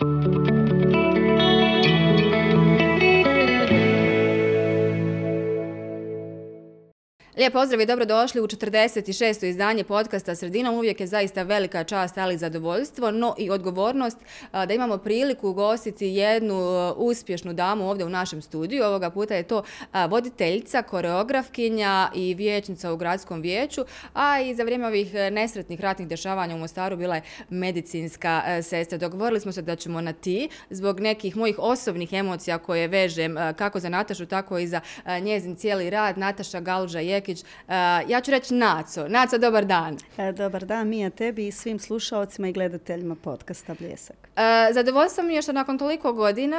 Thank you. Lijep pozdrav i dobrodošli u 46. izdanje podcasta Sredinom. Uvijek je zaista velika čast, ali zadovoljstvo, no i odgovornost da imamo priliku ugostiti jednu e, uspješnu damu ovdje u našem studiju. Ovoga puta je to voditeljica, koreografkinja i vijećnica u gradskom vijeću, a i za vrijeme ovih e, nesretnih ratnih dešavanja u Mostaru bila je medicinska e, sestra. Dogovorili smo se da ćemo na ti zbog nekih mojih osobnih emocija koje vežem kako za Natašu, tako i za njezin cijeli rad. Nataša Galuža Jekić Đukić. Uh, e, ja ću reći Naco. Naco, dobar dan. E, dobar dan, Mija, tebi i svim slušalcima i gledateljima podcasta Bljesak. E, zadovoljstvo mi je što nakon toliko godina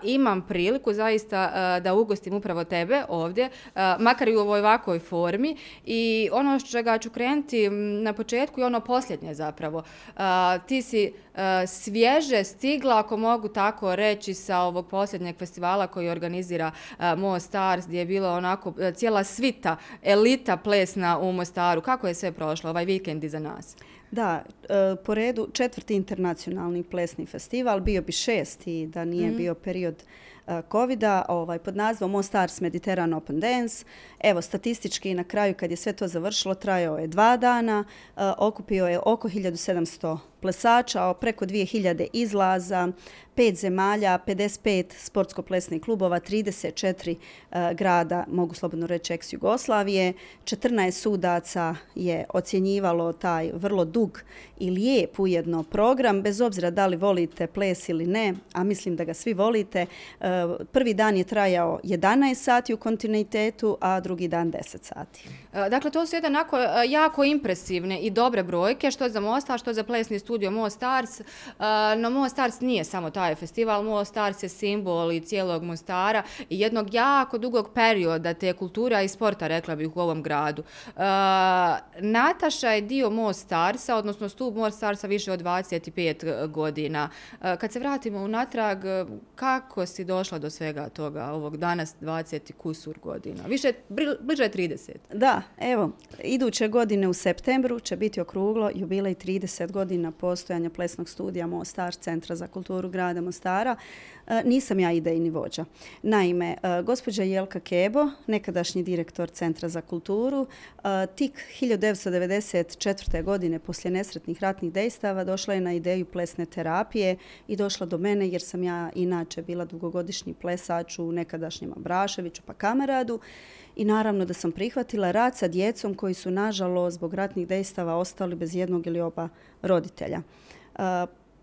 uh, imam priliku zaista uh, da ugostim upravo tebe ovdje, uh, makar i u ovoj ovakvoj formi. I ono što čega ću krenuti na početku je ono posljednje zapravo. Uh, ti si uh, svježe stigla, ako mogu tako reći, sa ovog posljednjeg festivala koji organizira uh, Mo Stars, gdje je bilo onako uh, cijela svita elita plesna u Mostaru. Kako je sve prošlo ovaj vikend iza nas? Da, e, po redu četvrti internacionalni plesni festival, bio bi šesti da nije mm bio period e, COVID-a ovaj, pod nazivom Mostars Mediterran Open Dance. Evo, statistički na kraju kad je sve to završilo, trajao je dva dana, eh, okupio je oko 1700 plesača, preko 2000 izlaza, pet zemalja, 55 sportsko-plesnih klubova, 34 uh, eh, grada, mogu slobodno reći, ex-Jugoslavije. 14 sudaca je ocjenjivalo taj vrlo dug i lijep ujedno program, bez obzira da li volite ples ili ne, a mislim da ga svi volite. Uh, prvi dan je trajao 11 sati u kontinuitetu, a drugi dan 10 sati. E, dakle, to su jednako e, jako impresivne i dobre brojke, što za Mostar, što za plesni studio Mo Stars. E, no, Mo Stars nije samo taj festival Mostars se simbol i cijelog Mostara i jednog jako dugog perioda te kultura i sporta, rekla bih, u ovom gradu. Nataša je dio Mostarsa, odnosno stup Mostarsa više od 25 godina. Kad se vratimo u natrag, kako si došla do svega toga ovog danas 20 kusur godina? Više, bliže 30. Da, evo, iduće godine u septembru će biti okruglo jubilej 30 godina postojanja plesnog studija Mostar, Centra za kulturu grada Mostara, e, nisam ja idejni vođa. Naime, e, gospođa Jelka Kebo, nekadašnji direktor Centra za kulturu, e, tik 1994. godine poslije nesretnih ratnih dejstava došla je na ideju plesne terapije i došla do mene jer sam ja inače bila dugogodišnji plesač u nekadašnjem Abraševiću pa kameradu i naravno da sam prihvatila rad sa djecom koji su nažalost zbog ratnih dejstava ostali bez jednog ili oba roditelja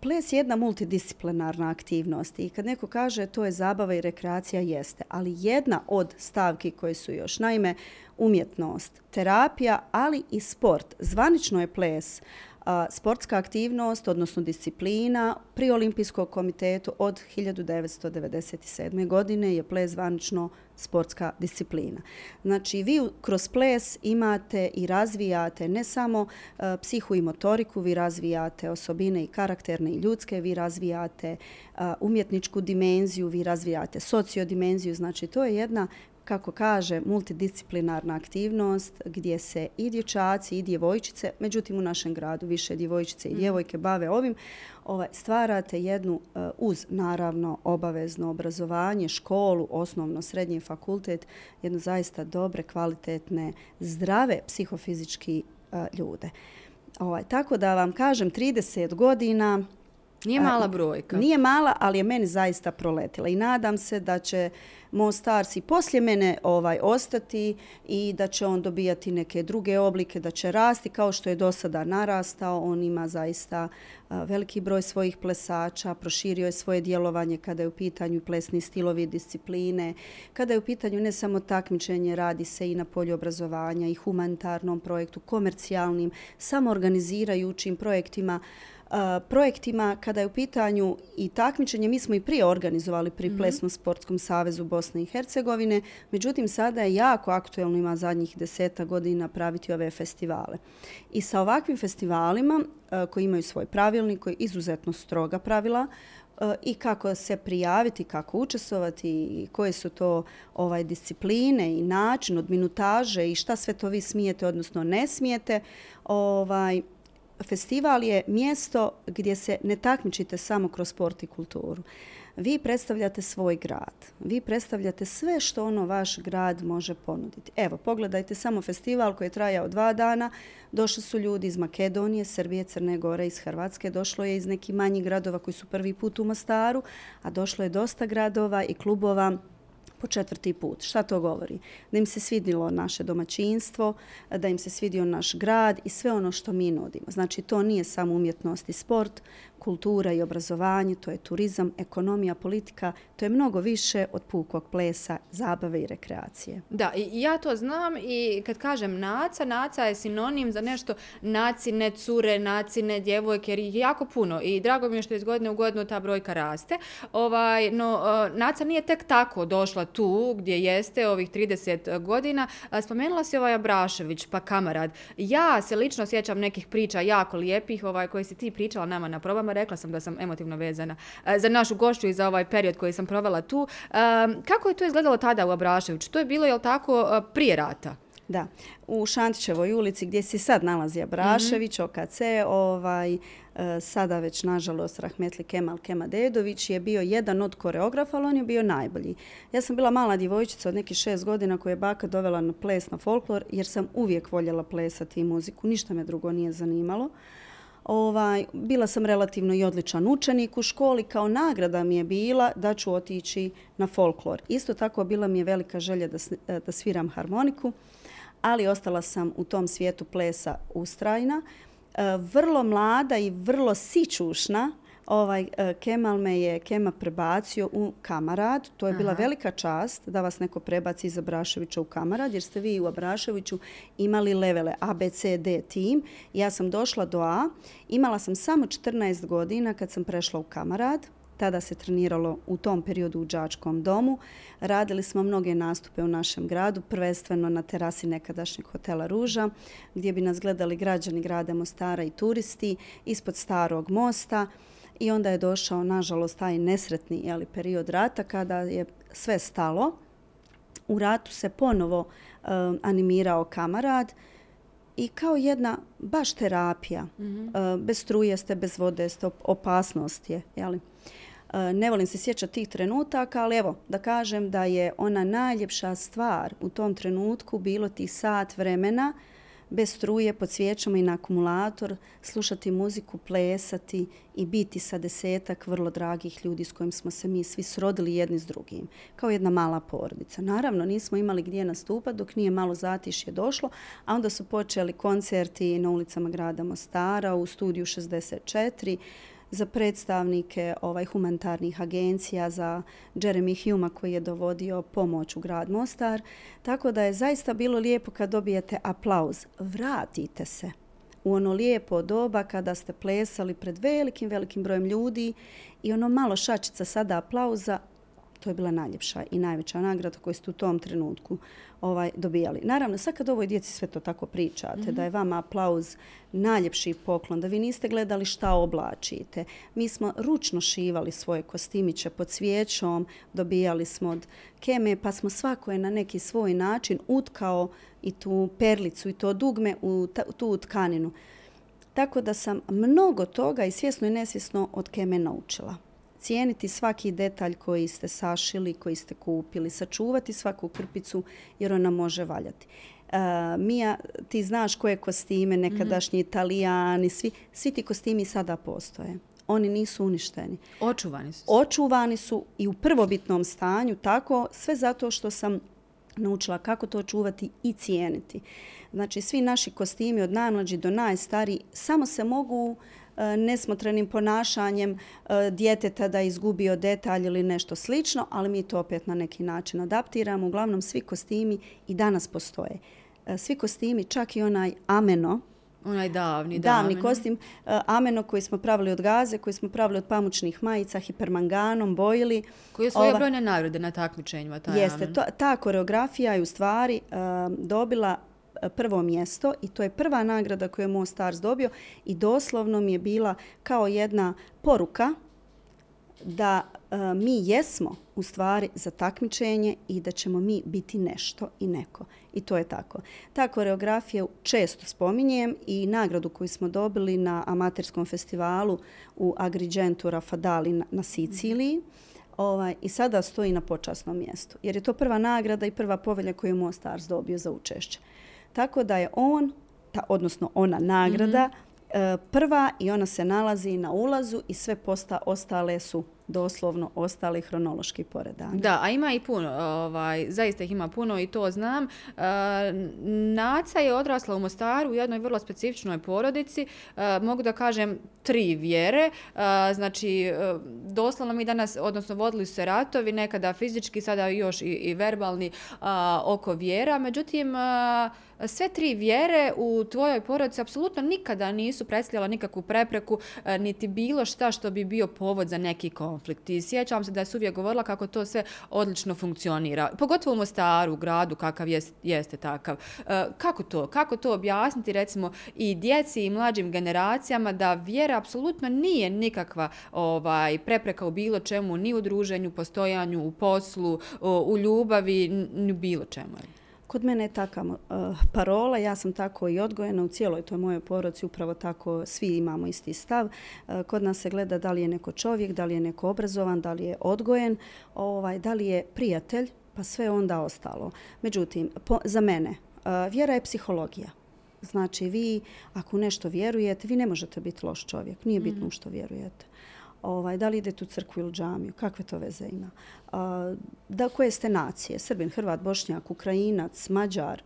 ples je jedna multidisciplinarna aktivnost i kad neko kaže to je zabava i rekreacija, jeste. Ali jedna od stavki koje su još, naime, umjetnost, terapija, ali i sport. Zvanično je ples a, sportska aktivnost, odnosno disciplina pri Olimpijskom komitetu od 1997. godine je ples zvanično sportska disciplina. Znači, vi kroz ples imate i razvijate ne samo a, psihu i motoriku, vi razvijate osobine i karakterne i ljudske, vi razvijate a, umjetničku dimenziju, vi razvijate sociodimenziju, znači to je jedna kako kaže, multidisciplinarna aktivnost gdje se i dječaci i djevojčice, međutim u našem gradu više djevojčice i mhm. djevojke bave ovim, ovaj, stvarate jednu uh, uz naravno obavezno obrazovanje, školu, osnovno, srednji fakultet, jedno zaista dobre, kvalitetne, zdrave psihofizički uh, ljude. Ovaj, tako da vam kažem, 30 godina, Nije mala brojka. Nije mala, ali je meni zaista proletila i nadam se da će Mostars i poslije mene ovaj ostati i da će on dobijati neke druge oblike, da će rasti kao što je do sada narastao. On ima zaista veliki broj svojih plesača, proširio je svoje djelovanje kada je u pitanju plesni stilovi discipline, kada je u pitanju ne samo takmičenje, radi se i na polju obrazovanja i humanitarnom projektu, komercijalnim, samoorganizirajućim projektima, projektima kada je u pitanju i takmičenje, mi smo i prije organizovali pri mm -hmm. Plesnom sportskom savezu Bosne i Hercegovine, međutim sada je jako aktuelno ima zadnjih deseta godina praviti ove festivale. I sa ovakvim festivalima koji imaju svoj pravilnik, koji je izuzetno stroga pravila, i kako se prijaviti, kako učestvovati i koje su to ovaj discipline i način od minutaže i šta sve to vi smijete, odnosno ne smijete, ovaj, festival je mjesto gdje se ne takmičite samo kroz sport i kulturu. Vi predstavljate svoj grad. Vi predstavljate sve što ono vaš grad može ponuditi. Evo, pogledajte samo festival koji je trajao dva dana. Došli su ljudi iz Makedonije, Srbije, Crne Gore, iz Hrvatske. Došlo je iz nekih manjih gradova koji su prvi put u Mostaru, a došlo je dosta gradova i klubova po četvrti put. Šta to govori? Da im se svidilo naše domaćinstvo, da im se svidio naš grad i sve ono što mi nudimo. Znači, to nije samo umjetnost i sport, kultura i obrazovanje, to je turizam, ekonomija, politika, to je mnogo više od pukog plesa, zabave i rekreacije. Da, i ja to znam i kad kažem naca, naca je sinonim za nešto nacine cure, nacine djevojke, jer je jako puno i drago mi je što iz godine u godinu ta brojka raste. Ovaj, no, e, naca nije tek tako došla tu gdje jeste ovih 30 godina. Spomenula se ovaj Abrašević, pa kamarad. Ja se lično sjećam nekih priča jako lijepih ovaj, koje si ti pričala nama na probama rekla sam da sam emotivno vezana e, za našu gošću i za ovaj period koji sam provela tu. E, kako je to izgledalo tada u Abraševiću? To je bilo, je li tako, e, prije rata? Da, u Šantićevoj ulici gdje se sad nalazi Abrašević, mm -hmm. OKC, ovaj, sada već nažalost Rahmetli Kemal Kemadedović je bio jedan od koreografa, ali on je bio najbolji. Ja sam bila mala djevojčica od nekih šest godina koja je baka dovela na ples na folklor jer sam uvijek voljela plesati i muziku, ništa me drugo nije zanimalo. Ovaj, bila sam relativno i odličan učenik u školi. Kao nagrada mi je bila da ću otići na folklor. Isto tako bila mi je velika želja da, da sviram harmoniku, ali ostala sam u tom svijetu plesa ustrajna. E, vrlo mlada i vrlo sičušna, ovaj uh, Kemal me je Kema prebacio u Kamarad. To je bila velika čast da vas neko prebaci iz Abraševića u Kamarad, jer ste vi u Abraševiću imali levele A, B, C, D tim. Ja sam došla do A. Imala sam samo 14 godina kad sam prešla u Kamarad. Tada se treniralo u tom periodu u Đačkom domu. Radili smo mnoge nastupe u našem gradu, prvenstveno na terasi nekadašnjeg hotela Ruža, gdje bi nas gledali građani grada Mostara i turisti, ispod starog mosta. I onda je došao, nažalost, taj nesretni jeli, period rata kada je sve stalo. U ratu se ponovo uh, animirao kamarad i kao jedna baš terapija. Mm -hmm. uh, bez struje ste, bez vode ste, opasnost je. Jeli? Uh, ne volim se sjećati tih trenutaka, ali evo, da kažem da je ona najljepša stvar u tom trenutku bilo tih sat vremena uh, bez struje, pod svijećama i na akumulator, slušati muziku, plesati i biti sa desetak vrlo dragih ljudi s kojim smo se mi svi srodili jedni s drugim, kao jedna mala porodica. Naravno, nismo imali gdje nastupati dok nije malo zatišje došlo, a onda su počeli koncerti na ulicama grada Mostara u studiju 64, za predstavnike ovaj humanitarnih agencija, za Jeremy Huma koji je dovodio pomoć u grad Mostar. Tako da je zaista bilo lijepo kad dobijete aplauz. Vratite se u ono lijepo doba kada ste plesali pred velikim, velikim brojem ljudi i ono malo šačica sada aplauza, to je bila najljepša i najveća nagrada koju ste u tom trenutku ovaj dobijali. Naravno, sad kad ovoj djeci sve to tako pričate, mm -hmm. da je vama aplauz najljepši poklon, da vi niste gledali šta oblačite. Mi smo ručno šivali svoje kostimiće pod svijećom, dobijali smo od keme, pa smo svako je na neki svoj način utkao i tu perlicu i to dugme u tu tkaninu. Tako da sam mnogo toga i svjesno i nesvjesno od keme naučila cijeniti svaki detalj koji ste sašili, koji ste kupili, sačuvati svaku krpicu jer ona može valjati. Uh, Mija, ti znaš koje kostime, nekadašnji mm -hmm. italijani, svi, svi ti kostimi sada postoje. Oni nisu uništeni. Očuvani su. Očuvani su i u prvobitnom stanju, tako sve zato što sam naučila kako to čuvati i cijeniti. Znači, svi naši kostimi od najmlađi do najstariji samo se mogu uh, nesmotrenim ponašanjem e, djeteta da izgubio detalj ili nešto slično, ali mi to opet na neki način adaptiramo. Uglavnom, svi kostimi i danas postoje. E, svi kostimi, čak i onaj ameno, Onaj davni, davni kostim. ameno koji smo pravili od gaze, koji smo pravili od pamučnih majica, hipermanganom, bojili. Koji je svoje Ova, brojne nagrade na takmičenjima. Taj jeste, to, ta koreografija je u stvari uh, dobila prvo mjesto i to je prva nagrada koju je Most Stars dobio i doslovno mi je bila kao jedna poruka da e, mi jesmo u stvari za takmičenje i da ćemo mi biti nešto i neko. I to je tako. Ta koreografija često spominjem i nagradu koju smo dobili na amaterskom festivalu u Agrigentu Rafadali na, na Siciliji. Ovaj, I sada stoji na počasnom mjestu. Jer je to prva nagrada i prva povelja koju je Mostars dobio za učešće. Tako da je on, ta, odnosno ona nagrada, mm -hmm prva i ona se nalazi na ulazu i sve posta ostale su doslovno ostali hronološki poredani. Da, a ima i puno, ovaj, zaista ih ima puno i to znam. E, Naca je odrasla u Mostaru u jednoj vrlo specifičnoj porodici, e, mogu da kažem tri vjere, e, znači e, doslovno mi danas, odnosno vodili su se ratovi, nekada fizički, sada još i, i verbalni a, oko vjera, međutim, a, sve tri vjere u tvojoj porodici apsolutno nikada nisu predstavljala nikakvu prepreku, a, niti bilo šta što bi bio povod za neki konflikt. I sjećam se da je uvijek govorila kako to sve odlično funkcionira. Pogotovo u Mostaru, u gradu, kakav jest, jeste takav. E, kako to? Kako to objasniti recimo i djeci i mlađim generacijama da vjera vjera apsolutno nije nikakva ovaj prepreka u bilo čemu, ni u druženju, postojanju, u poslu, u ljubavi, ni u bilo čemu. Kod mene je takav uh, parola, ja sam tako i odgojena u cijeloj toj mojoj poroci, upravo tako svi imamo isti stav. Uh, kod nas se gleda da li je neko čovjek, da li je neko obrazovan, da li je odgojen, ovaj, da li je prijatelj, pa sve onda ostalo. Međutim, po, za mene, uh, vjera je psihologija. Znači, vi, ako nešto vjerujete, vi ne možete biti loš čovjek. Nije bitno mm. što vjerujete. Ovaj, da li idete u crkvu ili džamiju? Kakve to veze ima? A, da koje ste nacije? Srbin, Hrvat, Bošnjak, Ukrajinac, Mađar?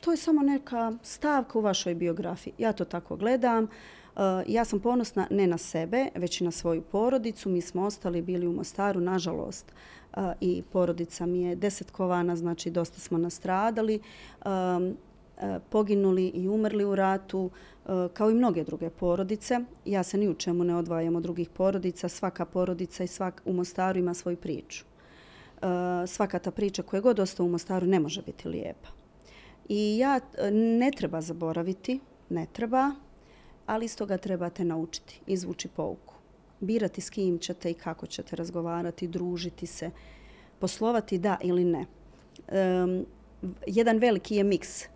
To je samo neka stavka u vašoj biografiji. Ja to tako gledam. Ja sam ponosna ne na sebe, već i na svoju porodicu. Mi smo ostali bili u Mostaru, nažalost, i porodica mi je desetkovana, znači dosta smo nastradali. A, E, poginuli i umrli u ratu, e, kao i mnoge druge porodice. Ja se ni u čemu ne odvajam od drugih porodica. Svaka porodica i svak u Mostaru ima svoju priču. E, svaka ta priča koja god ostao u Mostaru ne može biti lijepa. I ja ne treba zaboraviti, ne treba, ali iz toga trebate naučiti, izvući pouku. Birati s kim ćete i kako ćete razgovarati, družiti se, poslovati da ili ne. Um, jedan veliki je miks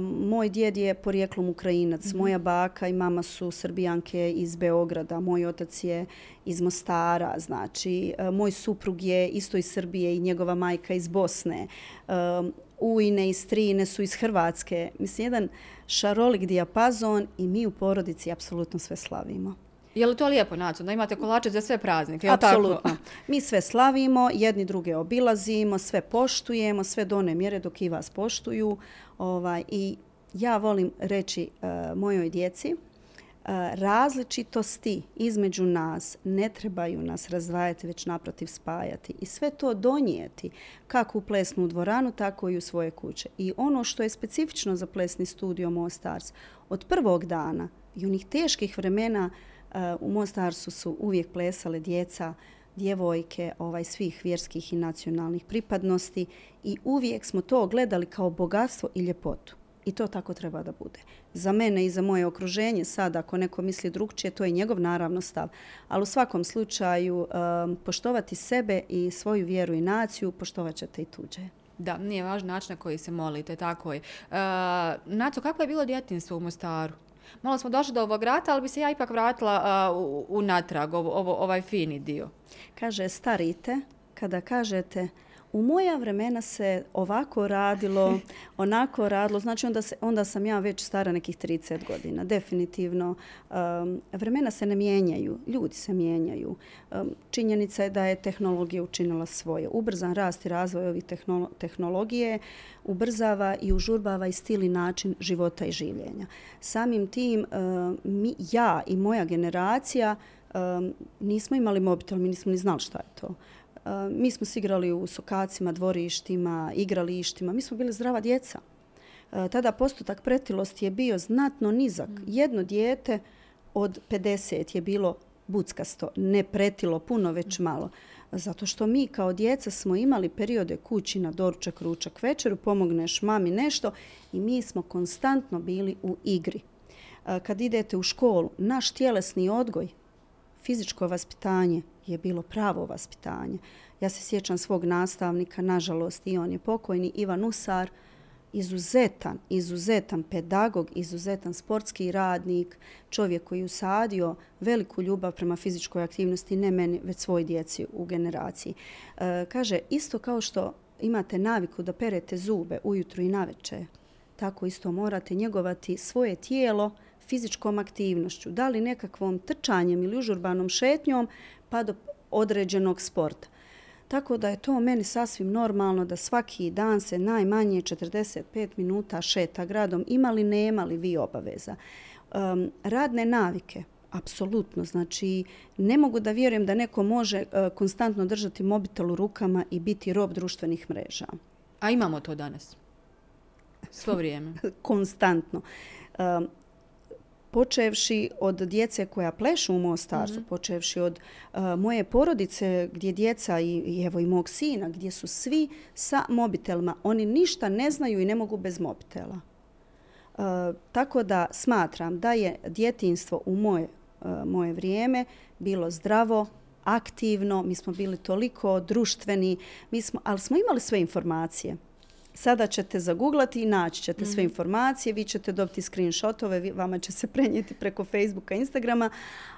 moj djed je porijeklom Ukrajinac, mm -hmm. moja baka i mama su Srbijanke iz Beograda, moj otac je iz Mostara, znači uh, moj suprug je isto iz Srbije i njegova majka iz Bosne. Um, ujne i strine su iz Hrvatske. Mislim, jedan šarolik dijapazon i mi u porodici apsolutno sve slavimo. Je li to lijepo, naći? da imate kolače za sve praznike? Apsolutno. Mi sve slavimo, jedni druge obilazimo, sve poštujemo, sve do one mjere dok i vas poštuju. Ovaj, I ja volim reći uh, mojoj djeci, uh, različitosti između nas ne trebaju nas razdvajati, već naprotiv spajati. I sve to donijeti kako u plesnu dvoranu, tako i u svoje kuće. I ono što je specifično za plesni studio Mostars, od prvog dana i onih teških vremena, E, u Mostarsu su uvijek plesale djeca, djevojke ovaj svih vjerskih i nacionalnih pripadnosti i uvijek smo to gledali kao bogatstvo i ljepotu. I to tako treba da bude. Za mene i za moje okruženje sad, ako neko misli drugčije, to je njegov naravno stav. Ali u svakom slučaju, um, poštovati sebe i svoju vjeru i naciju, poštovat ćete i tuđe. Da, nije važno način na koji se molite, tako je. Uh, Naco, kako je bilo djetinstvo u Mostaru? Malo smo došli do ovog rata, ali bi se ja ipak vratila uh, u, u natrag, ovo, ovo, ovaj fini dio. Kaže, starite, kada kažete u moja vremena se ovako radilo, onako radilo, znači onda, se, onda sam ja već stara nekih 30 godina, definitivno. Um, vremena se ne mijenjaju, ljudi se mijenjaju. Um, činjenica je da je tehnologija učinila svoje. Ubrzan rast i razvoj ovih tehnolo tehnologije ubrzava i užurbava i stil i način života i življenja. Samim tim, um, mi, ja i moja generacija um, nismo imali mobitel, mi nismo ni znali šta je to mi smo se igrali u sokacima, dvorištima, igralištima. Mi smo bili zdrava djeca. Tada postotak pretilosti je bio znatno nizak. Mm. Jedno dijete od 50 je bilo buckasto, ne pretilo puno, već mm. malo. Zato što mi kao djeca smo imali periode kući na doručak, ručak, večeru, pomogneš mami nešto i mi smo konstantno bili u igri. Kad idete u školu, naš tjelesni odgoj fizičko vaspitanje je bilo pravo vaspitanje. Ja se sjećam svog nastavnika, nažalost i on je pokojni, Ivan Usar, izuzetan, izuzetan pedagog, izuzetan sportski radnik, čovjek koji je usadio veliku ljubav prema fizičkoj aktivnosti, ne meni, već svoj djeci u generaciji. E, kaže, isto kao što imate naviku da perete zube ujutru i naveče, tako isto morate njegovati svoje tijelo fizičkom aktivnošću, da li nekakvom trčanjem ili užurbanom šetnjom, pa do određenog sporta. Tako da je to meni sasvim normalno da svaki dan se najmanje 45 minuta šeta gradom. Imali, nemali vi obaveza. Um, radne navike, apsolutno. Znači, ne mogu da vjerujem da neko može uh, konstantno držati mobitel u rukama i biti rob društvenih mreža. A imamo to danas? Svo vrijeme. konstantno. Um, počevši od djece koja plešu u Mostarcu, mm -hmm. počevši od uh, moje porodice gdje djeca i, i evo i mog sina, gdje su svi sa mobitelima. Oni ništa ne znaju i ne mogu bez mobitela. Uh, tako da smatram da je djetinstvo u moje, uh, moje vrijeme bilo zdravo, aktivno, mi smo bili toliko društveni, mi smo, ali smo imali sve informacije. Sada ćete zaguglati i naći ćete mm. sve mhm. informacije, vi ćete dobiti screenshotove, vama će se prenijeti preko Facebooka, Instagrama,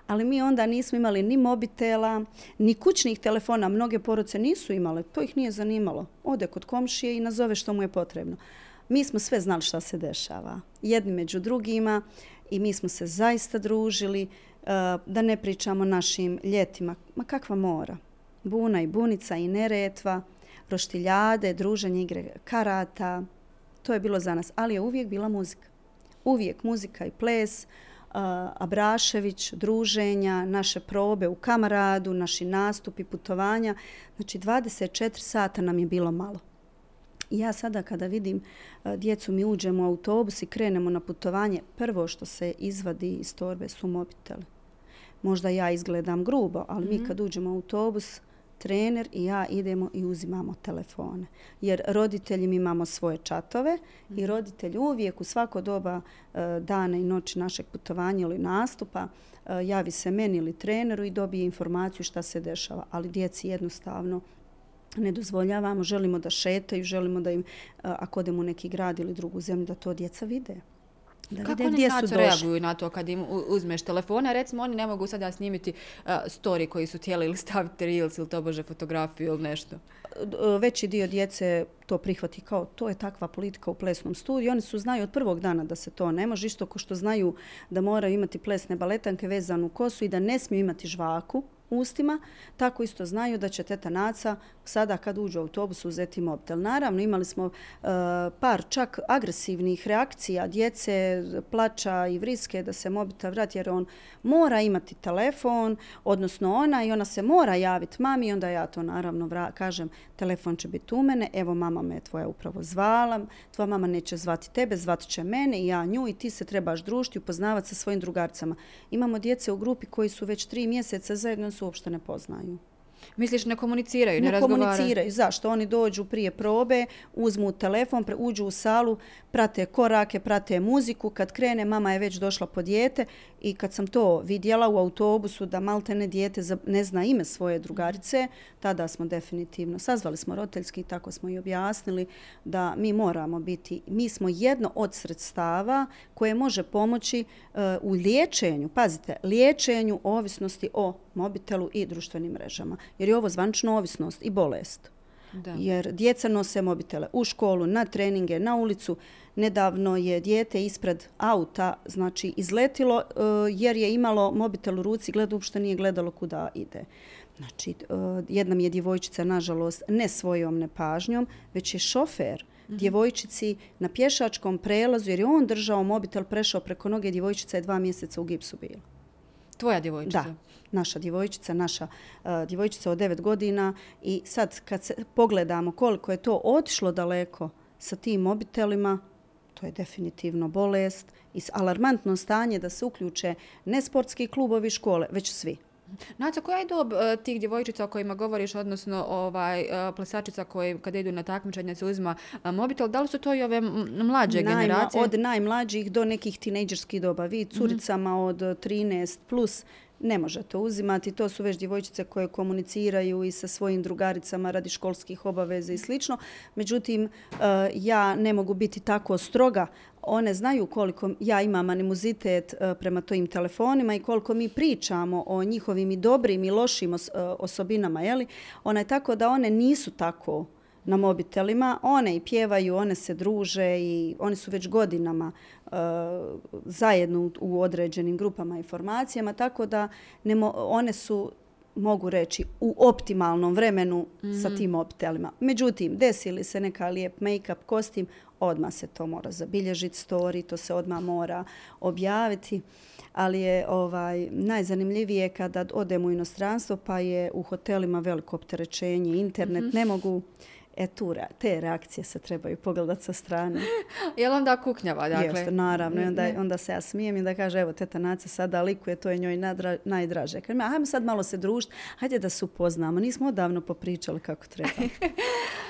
ali mi onda nismo imali ni mobitela, ni kućnih telefona. Mnoge poruce nisu imale, to ih nije zanimalo. Ode kod komšije i nazove što mu je potrebno. Mi smo sve znali šta se dešava, jedni među drugima i mi smo se zaista družili, uh, da ne pričamo našim ljetima. Ma kakva mora? Buna i bunica i neretva roštiljade, druženje, igre karata. To je bilo za nas, ali je uvijek bila muzika. Uvijek muzika i ples, uh, Abrašević, druženja, naše probe u kamaradu, naši nastupi, putovanja. Znači 24 sata nam je bilo malo. I ja sada kada vidim uh, djecu mi uđemo u autobus i krenemo na putovanje, prvo što se izvadi iz torbe su mobiteli. Možda ja izgledam grubo, ali mm -hmm. mi mhm. kad uđemo u autobus, trener i ja idemo i uzimamo telefone. Jer roditelji mi imamo svoje čatove i roditelj uvijek u svako doba e, dana i noći našeg putovanja ili nastupa e, javi se meni ili treneru i dobije informaciju šta se dešava. Ali djeci jednostavno ne dozvoljavamo, želimo da šetaju, želimo da im, e, ako odemo u neki grad ili drugu zemlju, da to djeca vide. Da Kako vide gdje su reaguju na to kad im uzmeš telefona? Recimo, oni ne mogu sada snimiti uh, story koji su tijeli ili staviti reels ili to bože fotografiju ili nešto. Veći dio djece to prihvati kao to je takva politika u plesnom studiju. Oni su znaju od prvog dana da se to ne može. Isto ko što znaju da moraju imati plesne baletanke vezanu kosu i da ne smiju imati žvaku ustima, tako isto znaju da će teta Naca sada kad uđu u autobus uzeti mobitel. Naravno, imali smo e, par čak agresivnih reakcija djece, plača i vriske da se mobitel vrati jer on mora imati telefon, odnosno ona i ona se mora javiti mami i onda ja to naravno vra kažem telefon će biti u mene, evo mama me tvoja upravo zvala, tvoja mama neće zvati tebe, zvat će mene i ja nju i ti se trebaš družiti, upoznavati sa svojim drugarcama. Imamo djece u grupi koji su već tri mjeseca zajedno su uopšte ne poznaju. Misliš ne komuniciraju, ne, ne razgovaraju? Ne komuniciraju. Zašto? Oni dođu prije probe, uzmu telefon, pre, uđu u salu, prate korake, prate muziku. Kad krene, mama je već došla po dijete i kad sam to vidjela u autobusu da maltene dijete ne zna ime svoje drugarice, tada smo definitivno sazvali smo roditeljski i tako smo i objasnili da mi moramo biti, mi smo jedno od sredstava koje može pomoći uh, u liječenju, pazite, liječenju ovisnosti o mobitelu i društvenim mrežama. Jer je ovo zvančno ovisnost i bolest. Da. Jer djeca nose mobitele u školu, na treninge, na ulicu. Nedavno je dijete ispred auta znači izletilo uh, jer je imalo mobitel u ruci, gleda uopšte nije gledalo kuda ide. Znači, uh, jedna mi je djevojčica, nažalost, ne svojom nepažnjom, već je šofer mm djevojčici na pješačkom prelazu, jer je on držao mobitel, prešao preko noge, djevojčica je dva mjeseca u gipsu bila. Tvoja djevojčica? Da naša djevojčica, naša uh, djevojčica od 9 godina i sad kad se pogledamo koliko je to otišlo daleko sa tim mobitelima, to je definitivno bolest i alarmantno stanje da se uključe ne sportski klubovi škole, već svi. Naca, koja je dob uh, tih djevojčica o kojima govoriš, odnosno ovaj, uh, plesačica koji kada idu na takmičenje se uzima uh, mobitel, da li su to i ove mlađe Najma, generacije? Od najmlađih do nekih tinejdžerskih doba. Vi mhm. curicama mm -hmm. od 13 plus ne može to uzimati. To su već djevojčice koje komuniciraju i sa svojim drugaricama radi školskih obaveza i slično. Međutim, e, ja ne mogu biti tako stroga. One znaju koliko ja imam animuzitet e, prema tojim telefonima i koliko mi pričamo o njihovim i dobrim i lošim e, osobinama. Jeli? Ona je tako da one nisu tako na mobitelima. One i pjevaju, one se druže i one su već godinama uh, zajedno u određenim grupama i formacijama, tako da nemo, one su mogu reći, u optimalnom vremenu mm -hmm. sa mhm. tim mobitelima. Međutim, desili se neka lijep make-up, kostim, odmah se to mora zabilježiti, story, to se odmah mora objaviti. Ali je ovaj najzanimljivije kada odem u inostranstvo, pa je u hotelima veliko opterećenje, internet, mm -hmm. ne mogu E tu, te reakcije se trebaju pogledati sa strane. Je li onda kuknjava? Dakle? Jeste, naravno. I onda, onda se ja smijem i da kaže, evo, teta Naca sada likuje, to je njoj nadra, najdraže. Kaže, hajmo sad malo se družiti, hajde da se upoznamo. Nismo odavno popričali kako treba.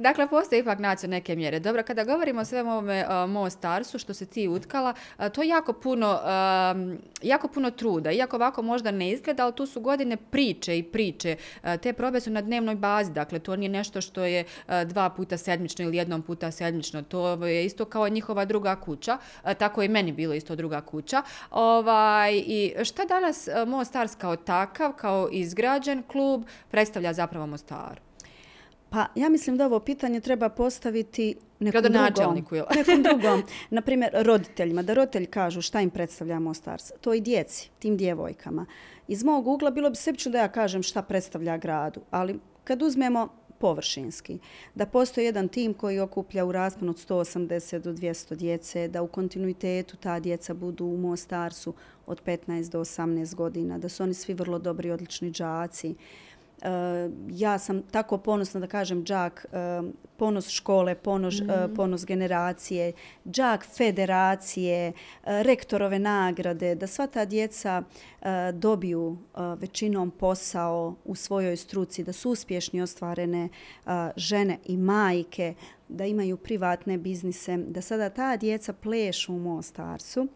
Dakle, postoje ipak naći neke mjere. Dobro, kada govorimo o svem ovome e, uh, Mostarsu, što se ti utkala, uh, to je jako puno, uh, jako puno truda. Iako ovako možda ne izgleda, ali tu su godine priče i priče. Uh, te probe su na dnevnoj bazi, dakle, to nije nešto što je uh, dva puta sedmično ili jednom puta sedmično. To je isto kao njihova druga kuća. Uh, tako je meni bilo isto druga kuća. Ovaj, I šta danas uh, Mostars kao takav, kao izgrađen klub, predstavlja zapravo Mostaru? Pa ja mislim da ovo pitanje treba postaviti nekom drugom. nekom drugom. Naprimjer, roditeljima. Da roditelji kažu šta im predstavlja Mostars. To i djeci, tim djevojkama. Iz mog ugla bilo bi sebično da ja kažem šta predstavlja gradu. Ali kad uzmemo površinski, da postoji jedan tim koji okuplja u rasponu od 180 do 200 djece, da u kontinuitetu ta djeca budu u Mostarsu od 15 do 18 godina, da su oni svi vrlo dobri i odlični džaci, ja sam tako ponosna da kažem džak uh, ponos škole, ponos, mm -hmm. ponos generacije, džak federacije, rektorove nagrade, da sva ta djeca dobiju većinom posao u svojoj struci, da su uspješni ostvarene žene i majke, da imaju privatne biznise, da sada ta djeca plešu u Mostarsu,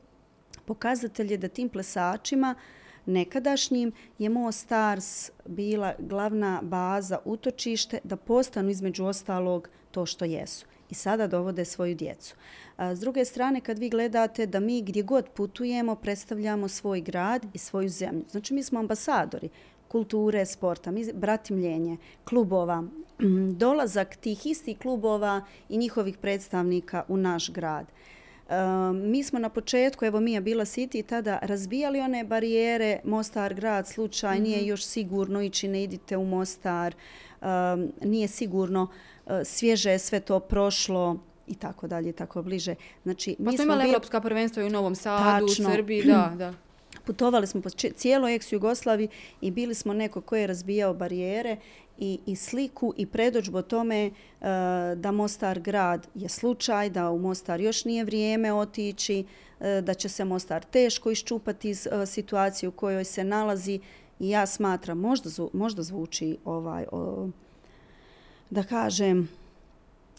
pokazatelj je da tim plesačima uh, nekadašnjim je Mostars bila glavna baza utočište da postanu između ostalog to što jesu. I sada dovode svoju djecu. S druge strane, kad vi gledate da mi gdje god putujemo, predstavljamo svoj grad i svoju zemlju. Znači, mi smo ambasadori kulture, sporta, mi bratimljenje, klubova, dolazak tih istih klubova i njihovih predstavnika u naš grad. Um, mi smo na početku, evo Mija bila City, tada razbijali one barijere, Mostar grad, slučaj, mm -hmm. nije mhm. još sigurno ići, ne idite u Mostar, um, nije sigurno, uh, svježe je sve to prošlo i tako dalje, tako bliže. Znači, pa mi smo imali bil... Evropska prvenstva i u Novom Sadu, Tačno. u Srbiji, da, da. Putovali smo po cijeloj ex-Jugoslavi i bili smo neko ko je razbijao barijere i, i sliku i predođbu o tome e, da Mostar grad je slučaj, da u Mostar još nije vrijeme otići, e, da će se Mostar teško iščupati iz e, situacije u kojoj se nalazi. I ja smatram, možda, zvu, možda zvuči ovaj, o, da kažem,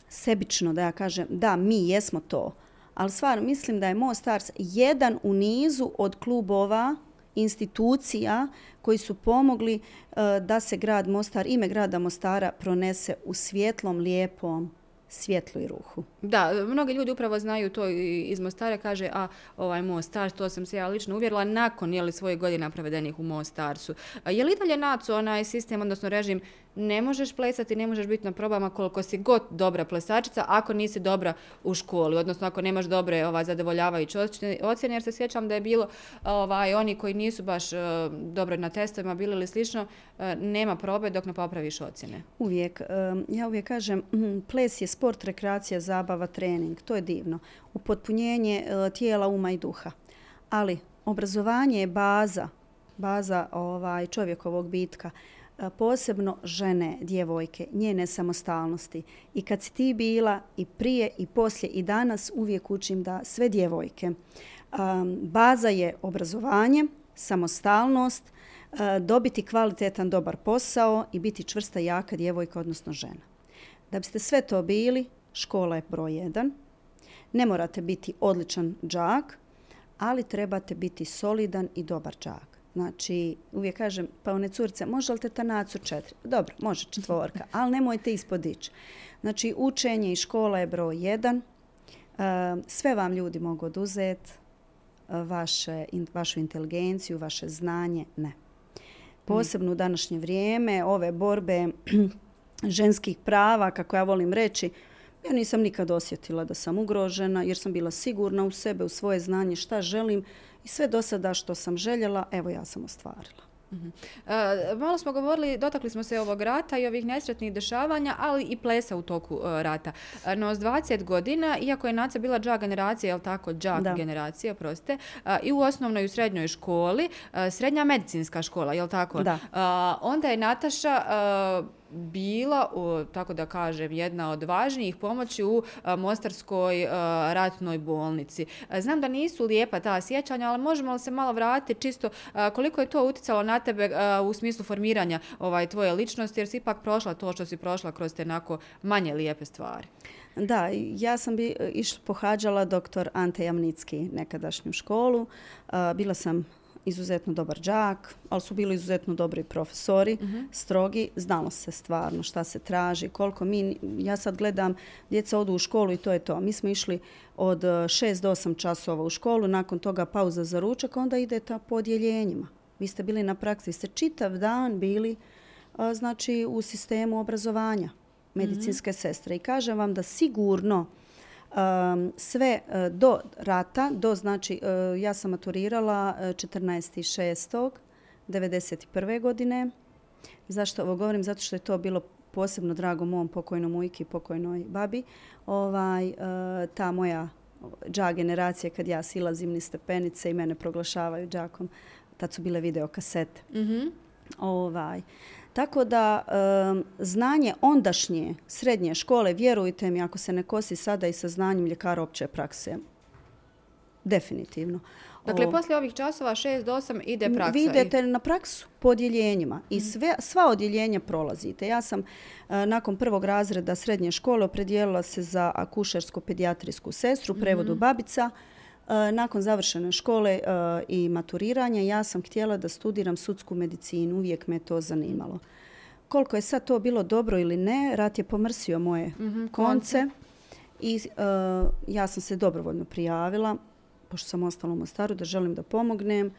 sebično, da ja kažem, da, mi jesmo to, ali stvarno mislim da je Mostars jedan u nizu od klubova institucija koji su pomogli uh, da se grad Mostar, ime grada Mostara pronese u svjetlom, lijepom svjetlu i ruhu. Da, mnogi ljudi upravo znaju to iz Mostara, kaže, a ovaj Mostar, to sam se ja lično uvjerila, nakon je li svoje godine provedenih u Mostarsu. Je li dalje nacu onaj sistem, odnosno režim, ne možeš plesati, ne možeš biti na probama koliko si god dobra plesačica ako nisi dobra u školi, odnosno ako nemaš dobre ovaj, zadovoljavajuće ocjene, jer se sjećam da je bilo ovaj, oni koji nisu baš uh, dobro na testovima bili ili slično, uh, nema probe dok ne popraviš ocjene. Uvijek. Um, ja uvijek kažem, ples je sport, sport, rekreacija, zabava, trening. To je divno. Upotpunjenje e, tijela, uma i duha. Ali obrazovanje je baza, baza ovaj, čovjekovog bitka e, posebno žene, djevojke, njene samostalnosti. I kad si ti bila i prije i poslije i danas uvijek učim da sve djevojke. E, baza je obrazovanje, samostalnost, dobiti kvalitetan dobar posao i biti čvrsta jaka djevojka, odnosno žena. Da biste sve to bili, škola je broj jedan. Ne morate biti odličan džak, ali trebate biti solidan i dobar džak Znači, uvijek kažem, pa one curice, može li te ta nacu četiri? Dobro, može četvorka, ali nemojte ispod ići. Znači, učenje i škola je broj jedan. Ehm, sve vam ljudi mogu oduzeti, vaše, vašu inteligenciju, vaše znanje, ne. Posebno u današnje vrijeme, ove borbe ženskih prava, kako ja volim reći, ja nisam nikad osjetila da sam ugrožena jer sam bila sigurna u sebe, u svoje znanje, šta želim i sve do sada što sam željela, evo ja sam ostvarila. Uh -huh. e, malo smo govorili, dotakli smo se ovog rata i ovih nesretnih dešavanja, ali i plesa u toku e, rata. E, no, s 20 godina, iako je naca bila džak generacija, je li tako, džak da. generacija, proste, i u osnovnoj i u srednjoj školi, srednja medicinska škola, je li tako? Da. Onda je Nataša bila, bila, tako da kažem, jedna od važnijih pomoći u Mostarskoj ratnoj bolnici. Znam da nisu lijepa ta sjećanja, ali možemo li se malo vratiti čisto koliko je to uticalo na tebe u smislu formiranja ovaj tvoje ličnosti, jer si ipak prošla to što si prošla kroz te nako manje lijepe stvari. Da, ja sam bi e, išla pohađala doktor Ante Jamnicki nekadašnju školu. Bila sam izuzetno dobar džak, ali su bili izuzetno dobri profesori, uh mhm. -huh. strogi, znalo se stvarno šta se traži, koliko mi, ja sad gledam, djeca odu u školu i to je to. Mi smo išli od 6 do 8 časova u školu, nakon toga pauza za ručak, onda idete po odjeljenjima. Vi ste bili na praksi, vi ste čitav dan bili a, znači u sistemu obrazovanja medicinske mm -hmm. sestre. I kažem vam da sigurno um, sve uh, do rata, do znači uh, ja sam maturirala uh, 14.6. 91. godine. Zašto ovo govorim? Zato što je to bilo posebno drago mom pokojnom ujki, pokojnoj babi. Ovaj, uh, ta moja dža generacija kad ja silazim ni stepenice i mene proglašavaju džakom. Tad su bile videokasete. Mm -hmm. ovaj, Tako da znanje ondašnje srednje škole, vjerujte mi, ako se ne kosi sada i sa znanjem ljekara opće prakse, definitivno. Dakle, o, poslije ovih časova 6 do 8 ide praksa. Vi idete na praksu po odjeljenjima i mhm. sve, sva odjeljenja prolazite. Ja sam uh, nakon prvog razreda srednje škole opredijelila se za akušersko-pedijatrijsku sestru, prevodu mm -hmm. babica. E, nakon završene škole e, i maturiranja ja sam htjela da studiram sudsku medicinu, uvijek me to zanimalo. Koliko je sad to bilo dobro ili ne, rat je pomrsio moje mm -hmm, konce i uh, ja sam se dobrovoljno prijavila, pošto sam ostala u Mostaru, da želim da pomognem.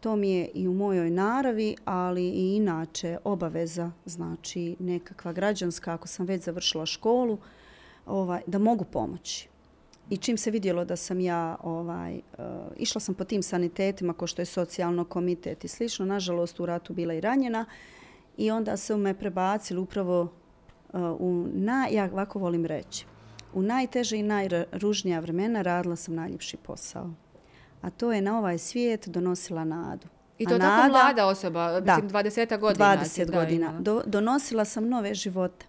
To mi je i u mojoj naravi, ali i inače obaveza, znači nekakva građanska, ako sam već završila školu, ovaj, da mogu pomoći. I čim se vidjelo da sam ja ovaj uh, išla sam po tim sanitetima ko što je socijalno komitet i slično, nažalost u ratu bila i ranjena i onda se me prebacili upravo uh, u na ja ovako volim reći. U najteže i najružnija vremena radila sam najljepši posao. A to je na ovaj svijet donosila nadu. I to A tako nada, mlada osoba, mislim da, 20 godina. 20 godina. Do, donosila sam nove živote.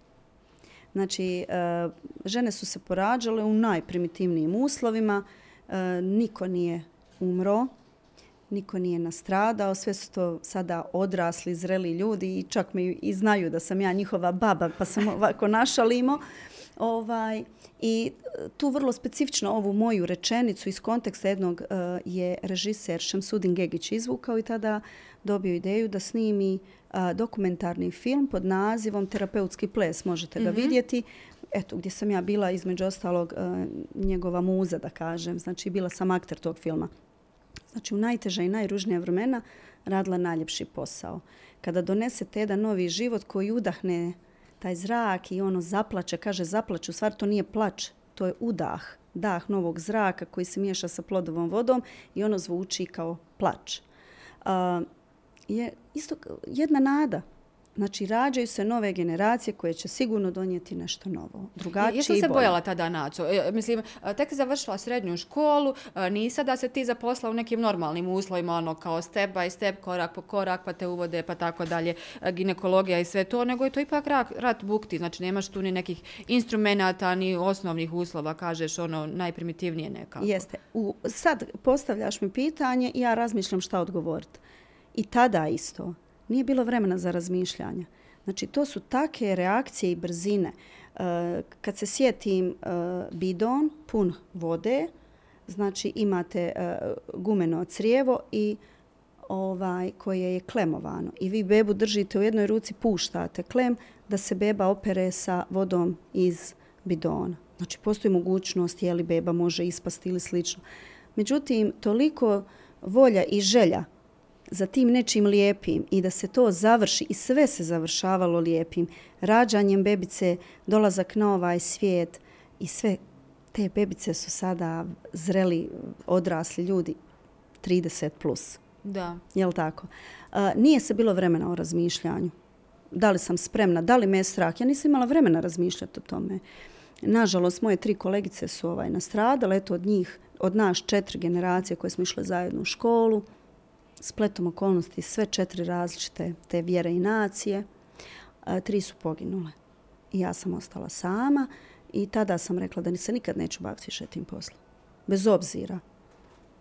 Znači, e, žene su se porađale u najprimitivnijim uslovima, e, niko nije umro, niko nije nastradao, sve su to sada odrasli, zreli ljudi i čak mi i znaju da sam ja njihova baba, pa sam ovako našalimo. Ovaj, I e, tu vrlo specifično ovu moju rečenicu iz konteksta jednog uh, je režiser Šemsudin Gegić izvukao i tada dobio ideju da snimi a, dokumentarni film pod nazivom Terapeutski ples, možete ga mm -hmm. vidjeti. Eto, gdje sam ja bila između ostalog a, njegova muza, da kažem. Znači, bila sam akter tog filma. Znači, u najteža i najružnija vremena radila najljepši posao. Kada donesete jedan novi život koji udahne taj zrak i ono zaplače, kaže zaplače, u stvari to nije plač, to je udah, dah novog zraka koji se miješa sa plodovom vodom i ono zvuči kao plač. Uh, je isto jedna nada. Znači, rađaju se nove generacije koje će sigurno donijeti nešto novo, drugačije i bolje. Jesam se bojala tada, Naco? E, mislim, tek si završila srednju školu, nisa da se ti zaposla u nekim normalnim uslovima, ono kao step by step, korak po korak, pa te uvode, pa tako dalje, ginekologija i sve to, nego je to ipak rat, rat bukti, znači nemaš tu ni nekih instrumenta, ni osnovnih uslova, kažeš ono najprimitivnije nekako. Jeste. U, sad postavljaš mi pitanje i ja razmišljam šta odgovoriti. I tada isto. Nije bilo vremena za razmišljanje. Znači, to su take reakcije i brzine. E, kad se sjetim e, bidon pun vode, znači imate e, gumeno crijevo i ovaj, koje je klemovano i vi bebu držite u jednoj ruci, puštate klem da se beba opere sa vodom iz bidona. Znači, postoji mogućnost je li beba može ispasti ili slično. Međutim, toliko volja i želja za tim nečim lijepim i da se to završi i sve se završavalo lijepim, rađanjem bebice, dolazak na ovaj svijet i sve te bebice su sada zreli odrasli ljudi 30 plus. Da. Jel tako? A, nije se bilo vremena o razmišljanju. Da li sam spremna, da li me je strah? Ja nisam imala vremena razmišljati o tome. Nažalost, moje tri kolegice su ovaj nastradale, eto od njih, od nas četiri generacije koje smo išle zajedno u školu, spletom okolnosti sve četiri različite te vjere i nacije, tri su poginule. I ja sam ostala sama i tada sam rekla da se nikad neću baviti više tim poslom. Bez obzira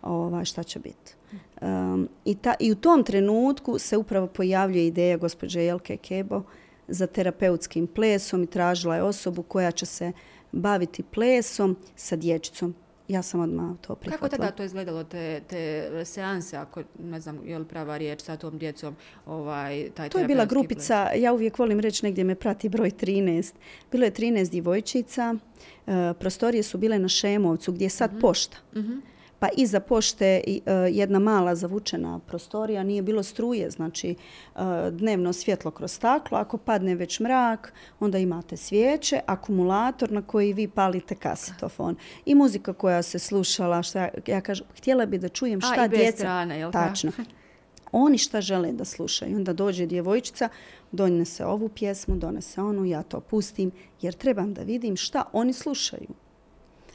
ovaj, šta će biti. Um, i, ta, I u tom trenutku se upravo pojavljuje ideja gospođe Jelke Kebo za terapeutskim plesom i tražila je osobu koja će se baviti plesom sa dječicom. Ja sam odmah to prihvatila. Kako tada to izgledalo, te, te seanse, ako ne znam je li prava riječ sa tom djecom, ovaj, taj To je bila grupica, ples. ja uvijek volim reći negdje me prati broj 13. Bilo je 13 djevojčica, uh, prostorije su bile na Šemovcu gdje je sad uh mhm. -huh. pošta. Uh mhm. Pa iza pošte e, jedna mala zavučena prostorija, nije bilo struje, znači e, dnevno svjetlo kroz staklo, ako padne već mrak, onda imate svijeće, akumulator na koji vi palite kasetofon i muzika koja se slušala, šta ja kažem, htjela bi da čujem šta A, i djeca... Strane, jel tačno. Oni šta žele da slušaju. Onda dođe djevojčica, donese ovu pjesmu, donese onu, ja to pustim, jer trebam da vidim šta oni slušaju.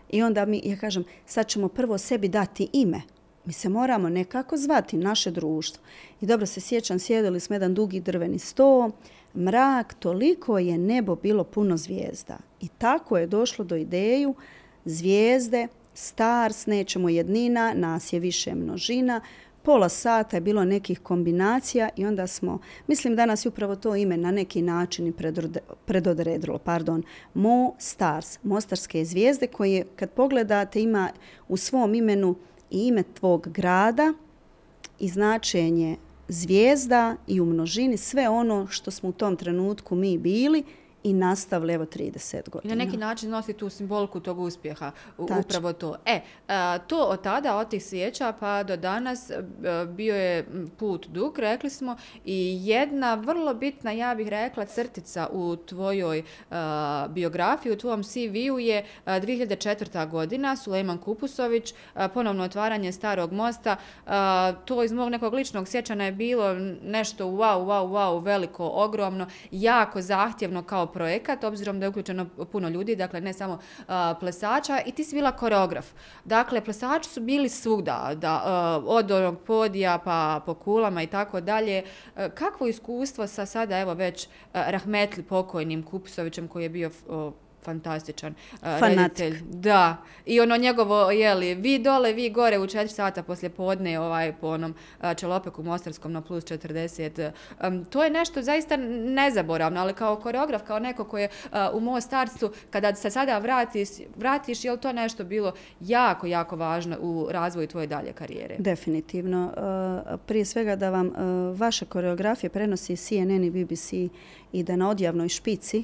I onda mi, ja kažem, sad ćemo prvo sebi dati ime. Mi se moramo nekako zvati, naše društvo. I dobro se sjećam, sjedili smo jedan dugi drveni sto, mrak, toliko je nebo bilo puno zvijezda. I tako je došlo do ideju zvijezde, stars, nećemo jednina, nas je više množina, pola sata je bilo nekih kombinacija i onda smo, mislim danas je upravo to ime na neki način predodredilo, pardon, Mo Stars, Mostarske zvijezde koje kad pogledate ima u svom imenu i ime tvog grada i značenje zvijezda i u množini sve ono što smo u tom trenutku mi bili i nastavili evo 30 godina. I na neki način nosi tu simboliku tog uspjeha, Tačno. upravo to. E, to od tada, od tih svijeća pa do danas bio je put dug, rekli smo, i jedna vrlo bitna, ja bih rekla, crtica u tvojoj biografiji, u tvojom CV-u je 2004. godina, Sulejman Kupusović, ponovno otvaranje starog mosta. To iz mog nekog ličnog sjećana je bilo nešto wow, wow, wow, veliko, ogromno, jako zahtjevno kao projekat, obzirom da je uključeno puno ljudi, dakle ne samo uh, plesača, i ti si bila koreograf. Dakle, plesači su bili svuda, da, uh, od onog podija pa po kulama i tako dalje. E, kakvo iskustvo sa sada, evo već, uh, Rahmetli pokojnim Kupsovićem koji je bio uh, fantastičan uh, reditelj. Da. I ono njegovo, jeli, vi dole, vi gore u četiri sata poslje podne, ovaj, po onom uh, čelopeku Mostarskom na plus 40. Um, to je nešto zaista nezaboravno, ali kao koreograf, kao neko koji je uh, u Mostarstvu, kada se sada vratiš, vratiš, je li to nešto bilo jako, jako važno u razvoju tvoje dalje karijere? Definitivno. Uh, prije svega da vam uh, vaše koreografije prenosi CNN i BBC i da na odjavnoj špici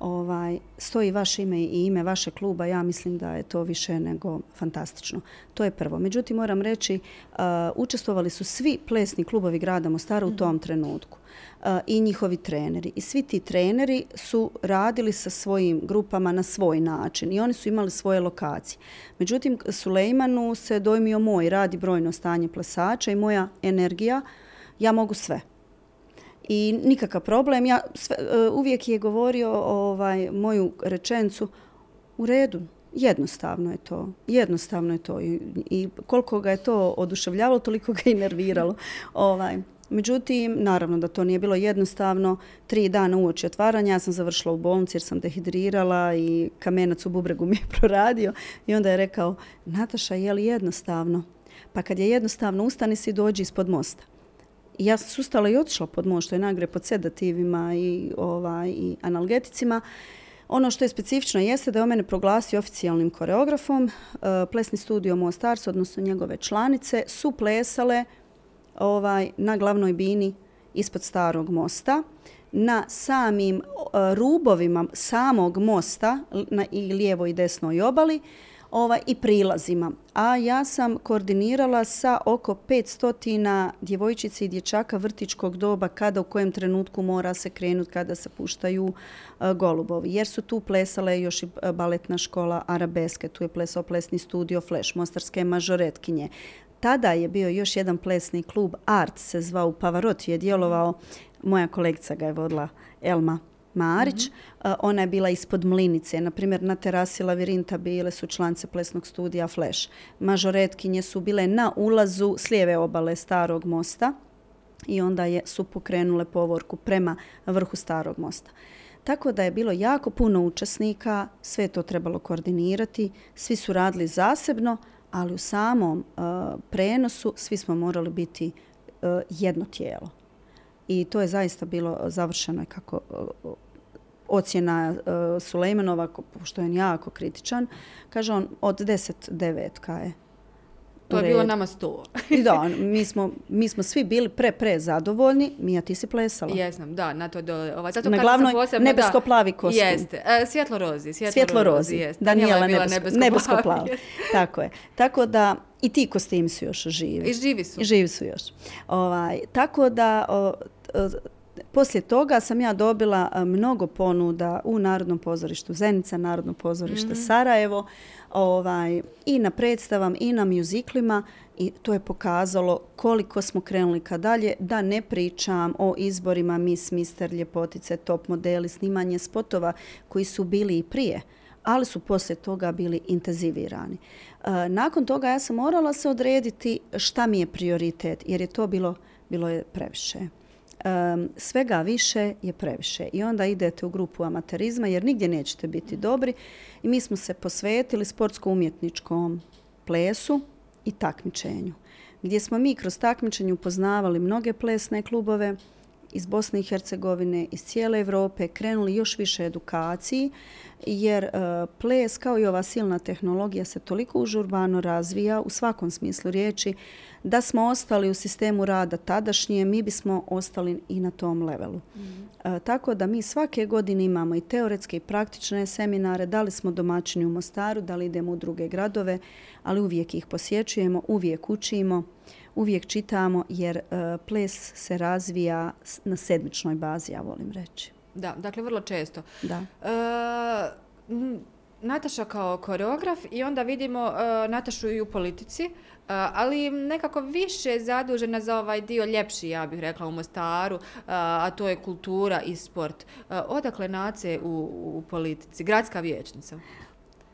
ovaj, stoji vaše ime i ime vaše kluba, ja mislim da je to više nego fantastično. To je prvo. Međutim, moram reći, uh, učestvovali su svi plesni klubovi grada Mostara u tom mhm. trenutku uh, i njihovi treneri. I svi ti treneri su radili sa svojim grupama na svoj način i oni su imali svoje lokacije. Međutim, Sulejmanu se dojmio moj radi brojno stanje plesača i moja energija, ja mogu sve i nikakav problem. Ja sve, e, uvijek je govorio ovaj moju rečencu u redu. Jednostavno je to. Jednostavno je to. I, i koliko ga je to oduševljavalo, toliko ga i nerviralo. ovaj. Međutim, naravno da to nije bilo jednostavno. Tri dana uoči otvaranja ja sam završila u bolnici jer sam dehidrirala i kamenac u bubregu mi je proradio. I onda je rekao, Nataša, je li jednostavno? Pa kad je jednostavno, ustani si i dođi ispod mosta ja sam sustala i otišla pod moć, što je nagre pod sedativima i, ovaj, i analgeticima. Ono što je specifično jeste da je o mene proglasio oficijalnim koreografom. E, plesni studio Mostars, odnosno njegove članice, su plesale ovaj, na glavnoj bini ispod starog mosta na samim e, rubovima samog mosta na i lijevo i desnoj obali ovaj, i prilazima. A ja sam koordinirala sa oko 500 djevojčica i dječaka vrtičkog doba kada u kojem trenutku mora se krenuti kada se puštaju e, golubovi. Jer su tu plesale još i e, baletna škola Arabeske, tu je plesao plesni studio Flash, Mostarske mažoretkinje. Tada je bio još jedan plesni klub Art, se zvao Pavaroti je djelovao, moja kolegica ga je vodila, Elma Marić. Mm -hmm. Ona je bila ispod mlinice. Naprimjer, na terasi Lavirinta bile su člance plesnog studija Flash. Mažoretkinje su bile na ulazu s lijeve obale starog mosta i onda je, su pokrenule povorku prema vrhu starog mosta. Tako da je bilo jako puno učesnika, sve to trebalo koordinirati, svi su radili zasebno, ali u samom uh, prenosu svi smo morali biti uh, jedno tijelo. I to je zaista bilo završeno kako uh, ocjena uh, Sulejmanova, pošto je jako kritičan, kaže on od 10 devetka je To je bilo nama sto. I da, mi smo, mi smo svi bili pre, pre zadovoljni. Mija, ti si plesala. Jesam, da, na to dole. Ovaj, zato na glavnoj nebesko-plavi kostum. Jeste, e, svjetlo rozi. Svjetlo, svjetlo rozi, jeste. Danijela nebesko-plavi. Nebesko Tako je. Tako da, i ti kostimi su još živi. I živi su. I živi su još. Ovaj, tako da, o, o, Poslije toga sam ja dobila mnogo ponuda u Narodnom pozorištu Zenica, Narodno pozorište mm -hmm. Sarajevo, ovaj, i na predstavam i na muziklima i to je pokazalo koliko smo krenuli ka dalje, da ne pričam o izborima Miss, Mister, Ljepotice, Top modeli, snimanje spotova koji su bili i prije, ali su poslije toga bili intenzivirani. E, nakon toga ja sam morala se odrediti šta mi je prioritet, jer je to bilo, bilo je previše um, svega više je previše. I onda idete u grupu amaterizma jer nigdje nećete biti dobri. I mi smo se posvetili sportsko-umjetničkom plesu i takmičenju. Gdje smo mi kroz takmičenju poznavali mnoge plesne klubove iz Bosne i Hercegovine, iz cijele Evrope, krenuli još više edukaciji, jer uh, ples kao i ova silna tehnologija se toliko užurbano razvija u svakom smislu riječi, da smo ostali u sistemu rada tadašnje, mi bismo ostali i na tom levelu. Mm. E, tako da mi svake godine imamo i teoretske i praktične seminare, da li smo domaćini u Mostaru, da li idemo u druge gradove, ali uvijek ih posjećujemo, uvijek učimo, uvijek čitamo, jer e, ples se razvija na sedmičnoj bazi, ja volim reći. Da, dakle, vrlo često. Da. E, Nataša kao koreograf i onda vidimo uh, Natašu i u politici, uh, ali nekako više zadužena za ovaj dio ljepši, ja bih rekla, u Mostaru, uh, a to je kultura i sport. Uh, odakle nace u, u politici? Gradska vječnica?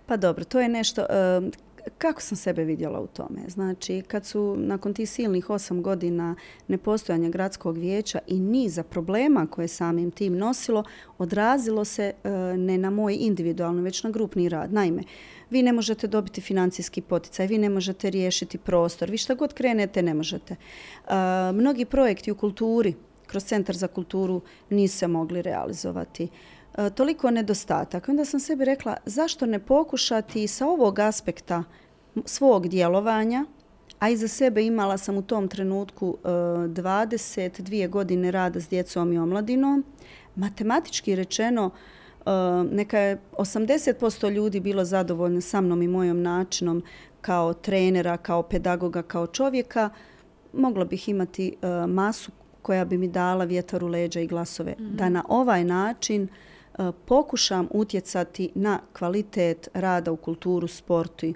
Pa dobro, to je nešto, uh, kako sam sebe vidjela u tome? Znači, kad su nakon tih silnih osam godina nepostojanja gradskog vijeća i niza problema koje samim tim nosilo, odrazilo se e, ne na moj individualno, već na grupni rad. Naime, vi ne možete dobiti financijski poticaj, vi ne možete riješiti prostor, vi šta god krenete ne možete. E, mnogi projekti u kulturi, kroz Centar za kulturu, nisu se mogli realizovati. E, toliko nedostatak. Onda sam sebi rekla zašto ne pokušati sa ovog aspekta svog djelovanja, a iza sebe imala sam u tom trenutku e, 22 godine rada s djecom i omladinom. Matematički rečeno, e, neka je 80% ljudi bilo zadovoljno sa mnom i mojom načinom kao trenera, kao pedagoga, kao čovjeka, mogla bih imati e, masu koja bi mi dala vjetar u leđa i glasove. Mm -hmm. Da na ovaj način uh, E, pokušam utjecati na kvalitet rada u kulturu, sportu, i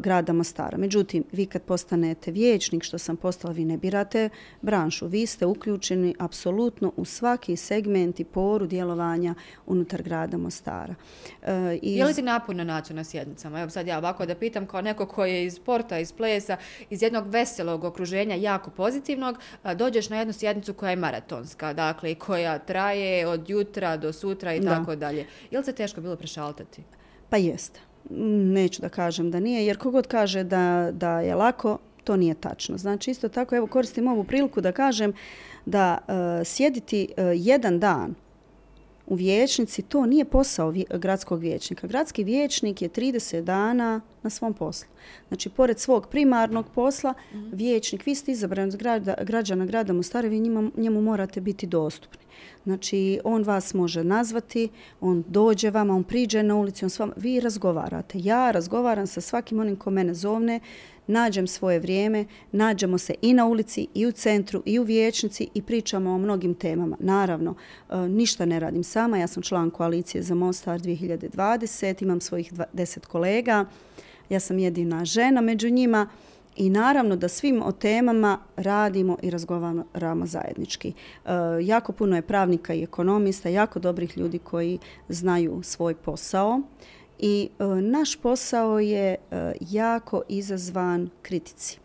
grada Mostara. Međutim, vi kad postanete vijećnik, što sam postala, vi ne birate branšu. Vi ste uključeni apsolutno u svaki segment i poru djelovanja unutar grada Mostara. E, iz... Je li ti naporno naći na sjednicama? Evo sad ja ovako da pitam kao neko koji je iz sporta, iz plesa, iz jednog veselog okruženja, jako pozitivnog, dođeš na jednu sjednicu koja je maratonska, dakle, koja traje od jutra do sutra i da. tako dalje. Je li se teško bilo prešaltati? Pa jeste neću da kažem da nije, jer kogod kaže da, da je lako, to nije tačno. Znači, isto tako, evo, koristim ovu priliku da kažem da uh, sjediti uh, jedan dan u vječnici, to nije posao vje, gradskog vječnika. Gradski vječnik je 30 dana na svom poslu. Znači, pored svog primarnog posla, vijećnik, vi ste izabrani od grada, građana grada Mostara, vi njima, njemu morate biti dostupni. Znači, on vas može nazvati, on dođe vama, on priđe na ulici, on s vama, vi razgovarate. Ja razgovaram sa svakim onim ko mene zovne, nađem svoje vrijeme, nađemo se i na ulici, i u centru, i u vijećnici i pričamo o mnogim temama. Naravno, e, ništa ne radim sama, ja sam član koalicije za Mostar 2020, imam svojih 10 kolega, ja sam jedina žena među njima i naravno da svim o temama radimo i razgovaramo zajednički. E, jako puno je pravnika i ekonomista, jako dobrih ljudi koji znaju svoj posao i e, naš posao je e, jako izazvan kritici.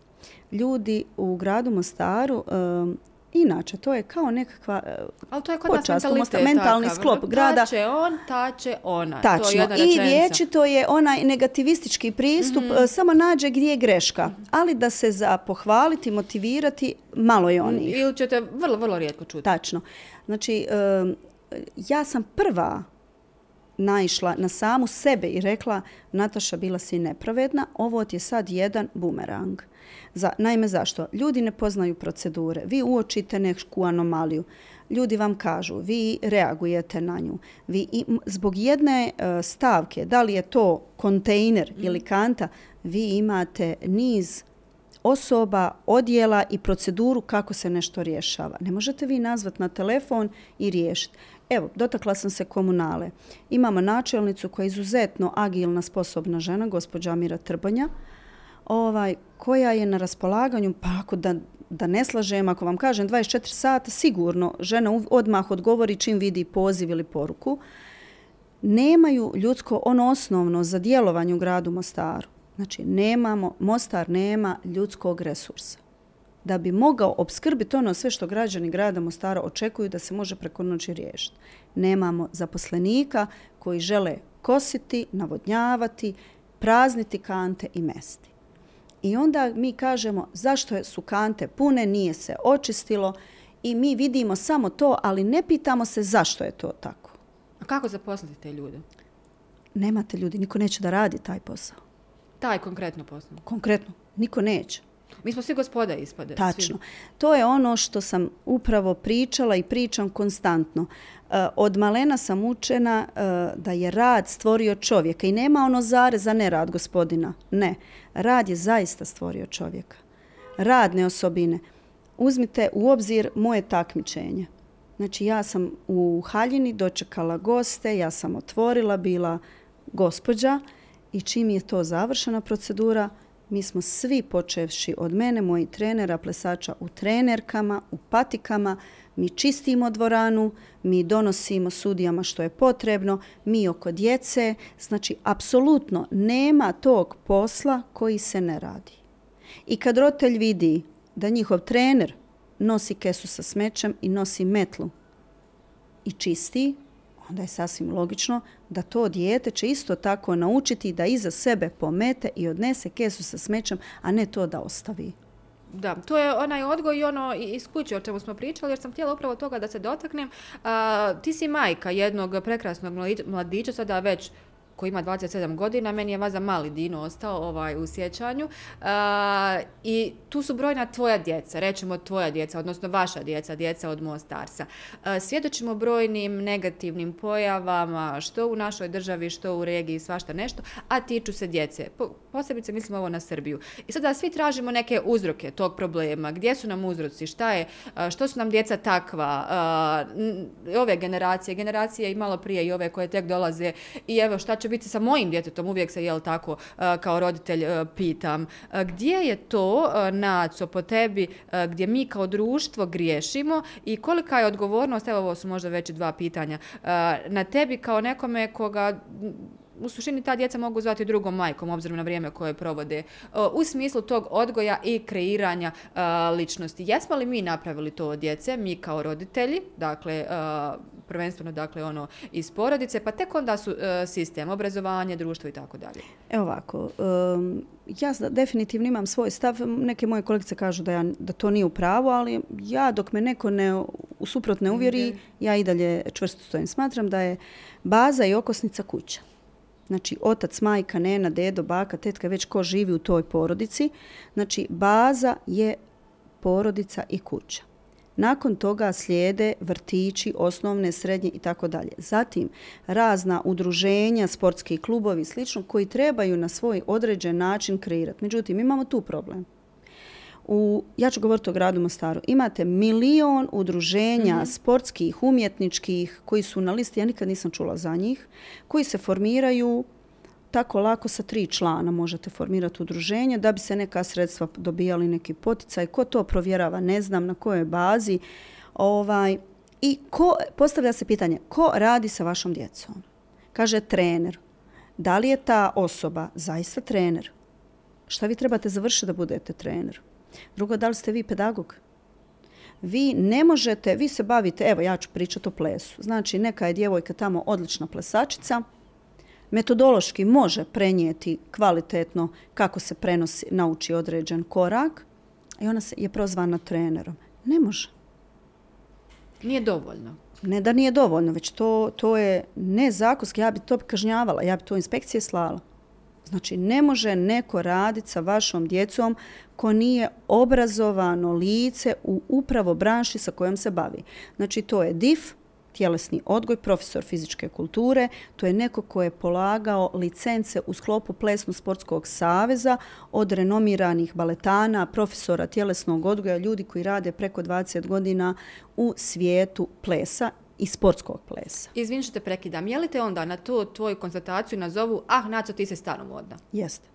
Ljudi u gradu Mostaru e, Inače, to je kao nekakva Ali to je kod počast, mentalni takav. sklop grada. Ta će on, ta će ona. Tačno. To je I vijeći to je onaj negativistički pristup, mm -hmm. samo nađe gdje je greška. Ali da se za pohvaliti, motivirati, malo je onih. Ili ćete vrlo, vrlo rijetko čuti. Tačno. Znači, ja sam prva naišla na samu sebe i rekla Nataša bila si nepravedna, ovo ti je sad jedan bumerang. Za, naime, zašto? Ljudi ne poznaju procedure. Vi uočite neku anomaliju. Ljudi vam kažu, vi reagujete na nju. Vi i, zbog jedne e, stavke, da li je to kontejner mm. ili kanta, vi imate niz osoba, odjela i proceduru kako se nešto rješava. Ne možete vi nazvat na telefon i riješiti. Evo, dotakla sam se komunale. Imamo načelnicu koja je izuzetno agilna, sposobna žena, gospođa Amira Trbanja, ovaj, koja je na raspolaganju, pa ako da, da ne slažem, ako vam kažem 24 sata, sigurno žena odmah odgovori čim vidi poziv ili poruku. Nemaju ljudsko ono osnovno za djelovanje u gradu Mostaru. Znači, nemamo, Mostar nema ljudskog resursa da bi mogao obskrbiti ono sve što građani grada Mostara očekuju da se može preko noći riješiti. Nemamo zaposlenika koji žele kositi, navodnjavati, prazniti kante i mesti. I onda mi kažemo zašto su kante pune, nije se očistilo i mi vidimo samo to, ali ne pitamo se zašto je to tako. A kako zaposliti te ljude? Nemate ljudi, niko neće da radi taj posao. Taj konkretno posao? Konkretno, niko neće. Mi smo svi gospoda ispade. Tačno. Svi. To je ono što sam upravo pričala i pričam konstantno. E, od malena sam učena e, da je rad stvorio čovjeka i nema ono zare za nerad gospodina. Ne. Rad je zaista stvorio čovjeka. Radne osobine. Uzmite u obzir moje takmičenje. Znači ja sam u haljini dočekala goste, ja sam otvorila, bila gospođa i čim je to završena procedura, mi smo svi počevši od mene, moji trenera, plesača u trenerkama, u patikama, mi čistimo dvoranu, mi donosimo sudijama što je potrebno, mi oko djece, znači apsolutno nema tog posla koji se ne radi. I kad rotelj vidi da njihov trener nosi kesu sa smećem i nosi metlu i čisti, onda je sasvim logično da to dijete će isto tako naučiti da iza sebe pomete i odnese kesu sa smećem, a ne to da ostavi. Da, to je onaj odgoj i ono iz kuće o čemu smo pričali, jer sam htjela upravo toga da se dotaknem. A, ti si majka jednog prekrasnog mladića, sada već koji ima 27 godina, meni je vaza mali Dino ostao ovaj, u sjećanju. Uh, I tu su brojna tvoja djeca, rećemo tvoja djeca, odnosno vaša djeca, djeca od Mostarsa. Uh, svjedočimo brojnim negativnim pojavama, što u našoj državi, što u regiji, svašta nešto, a tiču se djece. Po, posebice mislim ovo na Srbiju. I sada svi tražimo neke uzroke tog problema. Gdje su nam uzroci? Šta je? Uh, što su nam djeca takva? Uh, ove generacije, generacije i malo prije i ove koje tek dolaze. I evo šta će će biti sa mojim djetetom, uvijek se, jel tako, e, kao roditelj e, pitam. E, gdje je to, Naco, po tebi, gdje mi kao društvo griješimo i kolika je odgovornost, evo ovo su možda već dva pitanja, na tebi kao nekome koga u suštini ta djeca mogu zvati drugom majkom, obzirom na vrijeme koje provode, u smislu tog odgoja i kreiranja ličnosti. Jesmo li mi napravili to od djece, mi kao roditelji, dakle, prvenstveno dakle ono iz porodice, pa tek onda su sistem, obrazovanje, društvo i tako dalje. Evo ovako, ja definitivno imam svoj stav, neke moje kolegice kažu da, ja, da to nije u pravu, ali ja dok me neko ne, u suprot ne uvjeri, ja i dalje čvrsto stojim. Smatram da je baza i okosnica kuća. Znači, otac, majka, nena, dedo, baka, tetka, već ko živi u toj porodici. Znači, baza je porodica i kuća. Nakon toga slijede vrtići, osnovne, srednje i tako dalje. Zatim, razna udruženja, sportski klubovi i slično koji trebaju na svoj određen način kreirati. Međutim, imamo tu problem. U, ja ću govoriti o gradu Mostaru. Imate milion udruženja mm -hmm. sportskih, umjetničkih koji su na listi, ja nikad nisam čula za njih, koji se formiraju tako lako sa tri člana možete formirati udruženje da bi se neka sredstva dobijali neki poticaj. Ko to provjerava, ne znam na kojoj bazi. Ovaj, I ko, postavlja se pitanje, ko radi sa vašom djecom? Kaže trener. Da li je ta osoba zaista trener? Šta vi trebate završiti da budete trener? Drugo, da li ste vi pedagog? Vi ne možete, vi se bavite, evo ja ću pričati o plesu. Znači, neka je djevojka tamo odlična plesačica, metodološki može prenijeti kvalitetno kako se prenosi, nauči određen korak i ona se je prozvana trenerom. Ne može. Nije dovoljno. Ne da nije dovoljno, već to, to je nezakonski. Ja bi to kažnjavala, ja bi to inspekcije slala. Znači, ne može neko raditi sa vašom djecom ko nije obrazovano lice u upravo branši sa kojom se bavi. Znači, to je DIF, tjelesni odgoj, profesor fizičke kulture. To je neko ko je polagao licence u sklopu Plesno-sportskog saveza od renomiranih baletana, profesora tjelesnog odgoja, ljudi koji rade preko 20 godina u svijetu plesa i sportskog plesa. Izvin što te prekidam. Je li te onda na tu tvoju konstataciju nazovu ah, Naco, ti se stanomodna? Jeste.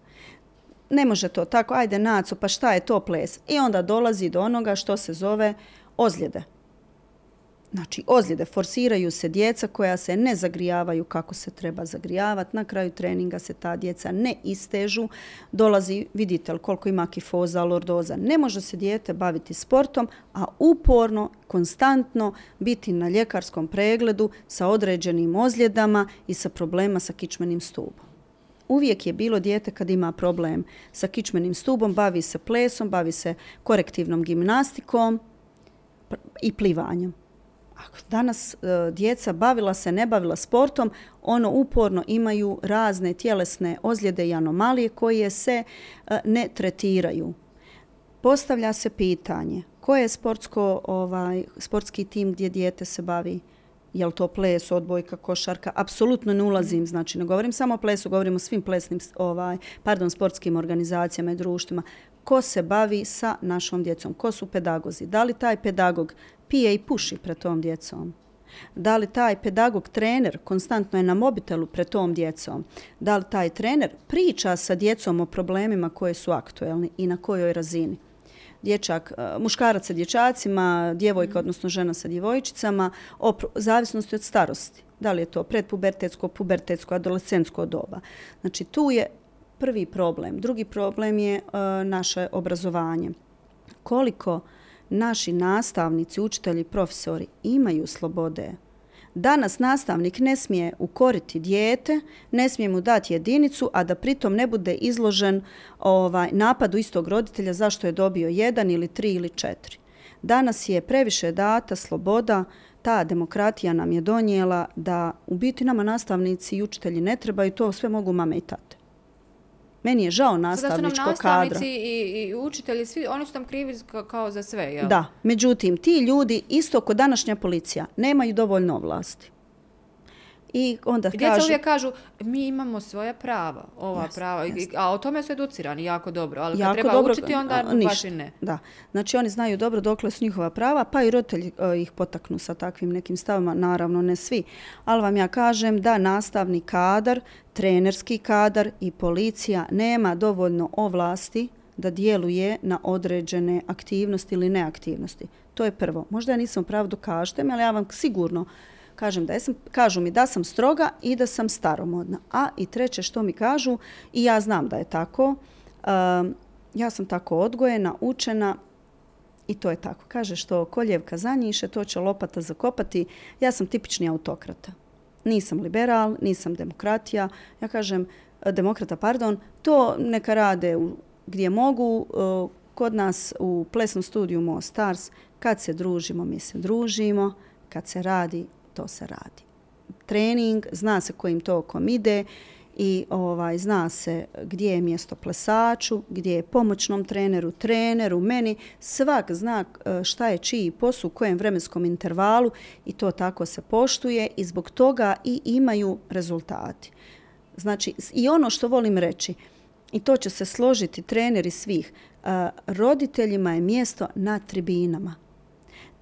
Ne može to tako, ajde Naco, pa šta je to ples? I onda dolazi do onoga što se zove ozljede. Znači, ozljede forsiraju se djeca koja se ne zagrijavaju kako se treba zagrijavati. Na kraju treninga se ta djeca ne istežu. Dolazi, vidite li koliko ima kifoza, lordoza. Ne može se dijete baviti sportom, a uporno, konstantno biti na ljekarskom pregledu sa određenim ozljedama i sa problema sa kičmenim stubom. Uvijek je bilo dijete kad ima problem sa kičmenim stubom, bavi se plesom, bavi se korektivnom gimnastikom i plivanjem ako danas e, djeca bavila se, ne bavila sportom, ono uporno imaju razne tjelesne ozljede i anomalije koje se e, ne tretiraju. Postavlja se pitanje, koje je sportsko, ovaj, sportski tim gdje dijete se bavi? Je li to ples, odbojka, košarka? Apsolutno ne ulazim, znači ne govorim samo o plesu, govorim o svim plesnim, ovaj, pardon, sportskim organizacijama i društvima. Ko se bavi sa našom djecom? Ko su pedagozi? Da li taj pedagog pije i puši pred tom djecom? Da li taj pedagog, trener, konstantno je na mobitelu pred tom djecom? Da li taj trener priča sa djecom o problemima koje su aktuelni i na kojoj razini? Dječak, e, muškarac sa dječacima, djevojka, odnosno žena sa djevojčicama, o zavisnosti od starosti. Da li je to predpubertetsko, pubertetsko, adolescentsko doba? Znači, tu je prvi problem. Drugi problem je uh, naše obrazovanje. Koliko uh, naši nastavnici, učitelji, profesori imaju slobode. Danas nastavnik ne smije ukoriti dijete, ne smije mu dati jedinicu, a da pritom ne bude izložen ovaj napadu istog roditelja zašto je dobio jedan ili tri ili četiri. Danas je previše data sloboda, ta demokratija nam je donijela da u biti nama nastavnici i učitelji ne trebaju, to sve mogu mame i tate. Meni je žao nastavničkog kadra. Sada su nam i, i učitelji, svi, oni su tam krivi kao za sve, jel? Da, međutim, ti ljudi, isto kod današnja policija, nemaju dovoljno vlasti. I onda djeca kažu... uvijek kažu, mi imamo svoja prava, ova yes, prava, yes. a o tome su educirani jako dobro, ali jako kad treba dobro, učiti, onda a, baš i ne. Da, znači oni znaju dobro dokle su njihova prava, pa i roditelji uh, ih potaknu sa takvim nekim stavima, naravno ne svi. Ali vam ja kažem da nastavni kadar, trenerski kadar i policija nema dovoljno ovlasti da djeluje na određene aktivnosti ili neaktivnosti. To je prvo. Možda ja nisam pravo dokažete ali ja vam sigurno kažem da sam, kažu mi da sam stroga i da sam staromodna. A i treće što mi kažu, i ja znam da je tako, um, ja sam tako odgojena, učena i to je tako. Kaže što koljevka zanjiše, to će lopata zakopati. Ja sam tipični autokrata. Nisam liberal, nisam demokratija. Ja kažem, demokrata, pardon, to neka rade u, gdje mogu. Uh, kod nas u plesnom studiju Mo Stars, kad se družimo, mi se družimo. Kad se radi, to se radi. Trening, zna se kojim tokom ide i ovaj zna se gdje je mjesto plesaču, gdje je pomoćnom treneru, treneru, meni, svak zna eh, šta je čiji posao u kojem vremenskom intervalu i to tako se poštuje i zbog toga i imaju rezultati. Znači, i ono što volim reći, i to će se složiti treneri svih, eh, roditeljima je mjesto na tribinama.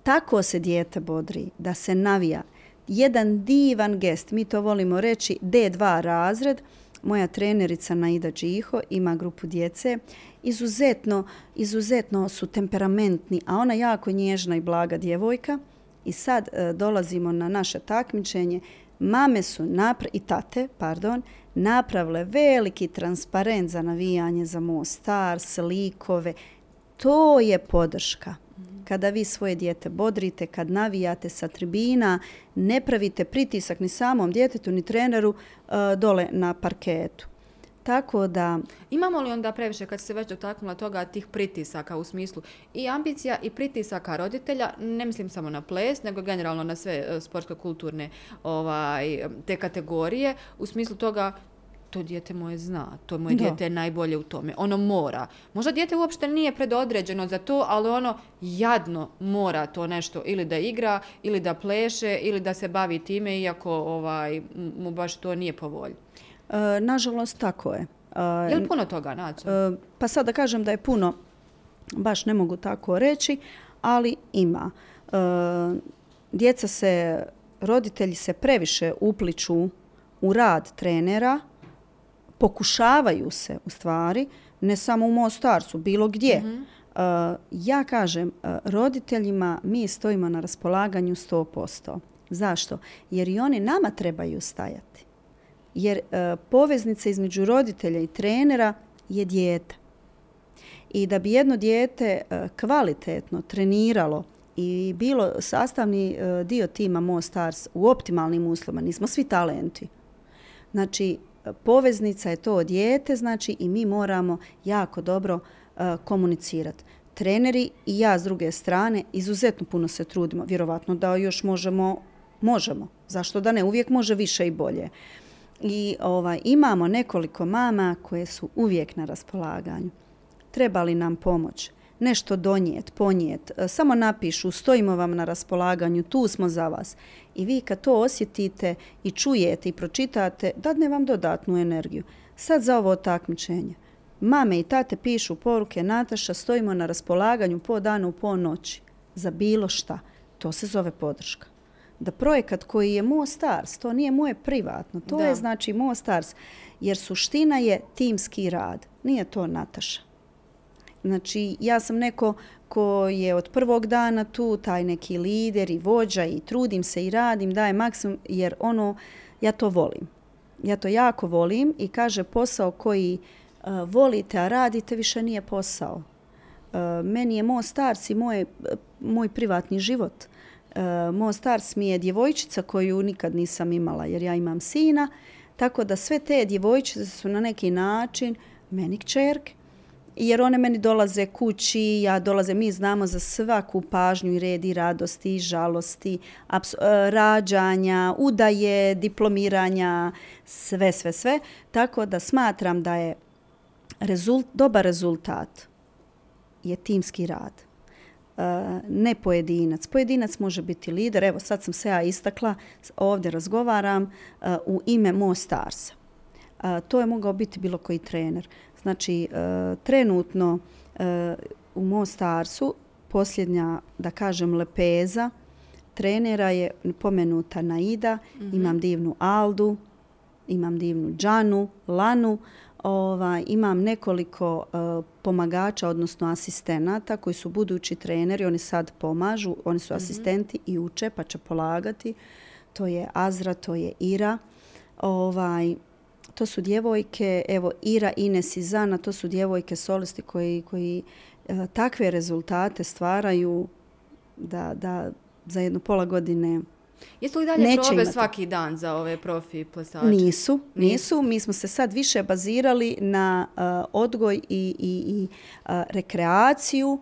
Tako se dijete bodri, da se navija. Jedan divan gest, mi to volimo reći, D2 razred, moja trenerica Naida Džiho ima grupu djece, izuzetno, izuzetno su temperamentni, a ona jako nježna i blaga djevojka. I sad e, dolazimo na naše takmičenje. Mame su napra i tate, pardon, napravile veliki transparent za navijanje za Mostar, slikove. To je podrška. Kada vi svoje dijete bodrite, kad navijate sa tribina, ne pravite pritisak ni samom djetetu, ni treneru uh, dole na parketu. Tako da... Imamo li onda previše, kad se već dotaknula toga, tih pritisaka u smislu i ambicija i pritisaka roditelja, ne mislim samo na ples, nego generalno na sve e, sportsko-kulturne ovaj, te kategorije, u smislu toga to dijete moje zna, to moje da. dijete je najbolje u tome. Ono mora. Možda dijete uopšte nije predodređeno za to, ali ono jadno mora to nešto ili da igra, ili da pleše, ili da se bavi time, iako ovaj, mu baš to nije po volji. E, nažalost, tako je. E, je li puno toga, Naco? E, pa sad da kažem da je puno, baš ne mogu tako reći, ali ima. E, djeca se, roditelji se previše upliču u rad trenera, pokušavaju se u stvari, ne samo u Mostarcu, bilo gdje. Mm -hmm. uh, ja kažem, uh, roditeljima mi stojimo na raspolaganju 100%. Zašto? Jer i oni nama trebaju stajati. Jer uh, poveznica između roditelja i trenera je dijete. I da bi jedno dijete uh, kvalitetno treniralo i bilo sastavni uh, dio tima Mostars u optimalnim uslovima, nismo svi talenti. Znači, poveznica je to dijete, znači i mi moramo jako dobro e, uh, komunicirati. Treneri i ja s druge strane izuzetno puno se trudimo, vjerovatno da još možemo, možemo, zašto da ne, uvijek može više i bolje. I ovaj, imamo nekoliko mama koje su uvijek na raspolaganju. Treba li nam pomoć? nešto donijet, ponijet, e, samo napišu, stojimo vam na raspolaganju, tu smo za vas. I vi kad to osjetite i čujete i pročitate, dadne vam dodatnu energiju. Sad za ovo takmičenje. Mame i tate pišu poruke, Nataša, stojimo na raspolaganju po danu, po noći. Za bilo šta. To se zove podrška. Da projekat koji je Mostars, to nije moje privatno, to da. je znači Mostars, jer suština je timski rad. Nije to Nataša. Znači, ja sam neko ko je od prvog dana tu, taj neki lider i vođa i trudim se i radim, daje maksimum, jer ono, ja to volim. Ja to jako volim i kaže posao koji uh, volite, a radite, više nije posao. Uh, meni je moj stars i moj, moj privatni život. Uh, moj stars mi je djevojčica koju nikad nisam imala, jer ja imam sina, tako da sve te djevojčice su na neki način meni kćerke jer one meni dolaze kući, ja dolaze, mi znamo za svaku pažnju i red i radosti i žalosti, aps, e, rađanja, udaje, diplomiranja, sve, sve, sve. Tako da smatram da je rezult, dobar rezultat je timski rad. Uh, ne pojedinac. Pojedinac može biti lider. Evo, sad sam se ja istakla, ovdje razgovaram uh, u ime Mostarsa. Uh, to je mogao biti bilo koji trener. Znači, e, trenutno e, u Mostarsu posljednja, da kažem, lepeza trenera je pomenuta Naida, mm -hmm. imam divnu Aldu, imam divnu Džanu, Lanu, ovaj, imam nekoliko e, pomagača, odnosno asistenata koji su budući treneri, oni sad pomažu, oni su mm -hmm. asistenti i uče pa će polagati. To je Azra, to je Ira. Ovaj, to su djevojke, evo Ira, Ines i Zana, to su djevojke solisti koji, koji e, takve rezultate stvaraju da, da za jedno pola godine Jesu li dalje probe imati. svaki dan za ove profi plesače? Nisu, nisu. Mi smo se sad više bazirali na uh, odgoj i, i, i uh, rekreaciju.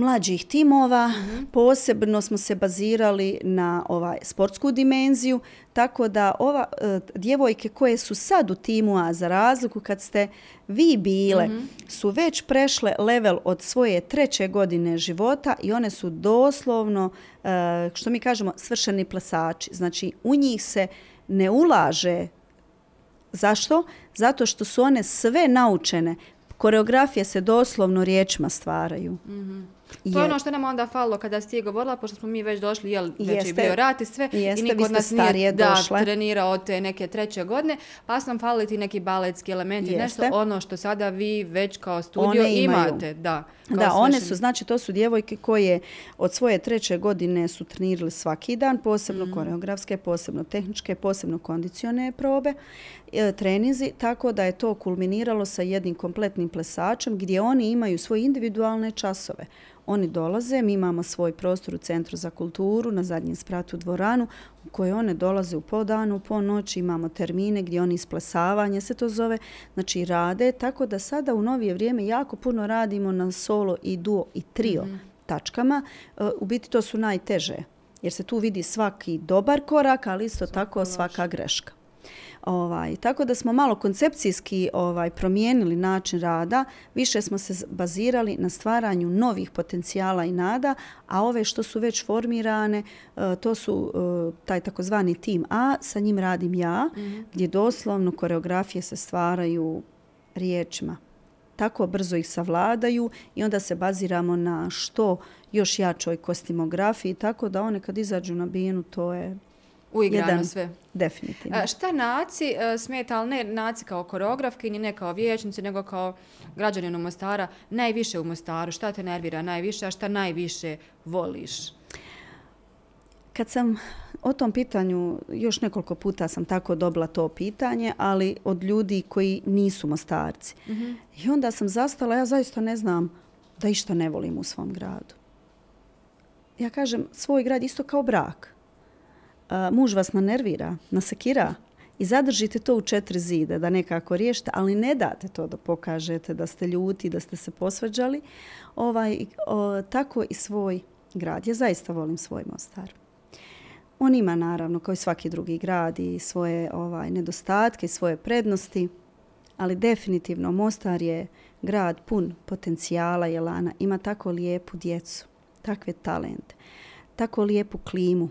Mlađih timova. Posebno smo se bazirali na ovaj sportsku dimenziju, tako da ova e, djevojke koje su sad u timu A za razliku kad ste vi bile su već prešle level od svoje treće godine života i one su doslovno e, što mi kažemo svršeni plesači. Znači u njih se ne ulaže Zašto? Zato što su one sve naučene. Koreografije se doslovno riječima stvaraju. To je ono što nam onda falilo kada si ti govorila, pošto smo mi već došli, jel, već je Jeste. bio rat i sve, Jeste, i niko od nas nije da, došle. trenirao od te neke treće godine, pa su nam falili ti neki baletski elementi, Jeste. nešto ono što sada vi već kao studio One imate. Da, Da, one su, znači to su djevojke koje od svoje treće godine su trenirali svaki dan, posebno Mhm. koreografske, posebno tehničke, posebno kondicione probe, e, trenizi, tako da je to kulminiralo sa jednim kompletnim plesačem gdje oni imaju svoje individualne časove. Oni dolaze, mi imamo svoj prostor u Centru za kulturu, na zadnjem spratu dvoranu, u kojoj one dolaze u po danu, po noći, imamo termine gdje oni isplesavanje se to zove, znači rade, tako da sada u novije vrijeme jako puno radimo na solo i duo i trio tačkama. E, U biti to su najteže, jer se tu vidi svaki dobar korak, ali isto tako svaka greška. Ovaj, tako da smo malo koncepcijski ovaj, promijenili način rada, više smo se bazirali na stvaranju novih potencijala i nada, a ove što su već formirane, e, to su e, taj takozvani tim A, sa njim radim ja, gdje doslovno koreografije se stvaraju riječima. Tako brzo ih savladaju i onda se baziramo na što još jačoj kostimografiji, tako da one kad izađu na binu, to je Uigrano jedan sve. definitivno. A, šta Naci e, smeta, ali ne Naci kao koreografki, ni ne kao vijećnici, nego kao građaninu Mostara, najviše u Mostaru? Šta te nervira najviše, a šta najviše voliš? Kad sam o tom pitanju, još nekoliko puta sam tako dobila to pitanje, ali od ljudi koji nisu mostarci. I onda sam zastala, ja zaista ne znam da išta ne volim u svom gradu. Ja kažem, svoj grad isto kao brak. A, muž vas nanervira, nasekira i zadržite to u četiri zide da nekako riješite, ali ne date to da pokažete da ste ljuti, da ste se posvađali. Ovaj, o, tako i svoj grad. Ja zaista volim svoj Mostar. On ima naravno kao i svaki drugi grad i svoje ovaj nedostatke, svoje prednosti, ali definitivno Mostar je grad pun potencijala i elana. Ima tako lijepu djecu, takve talente, tako lijepu klimu,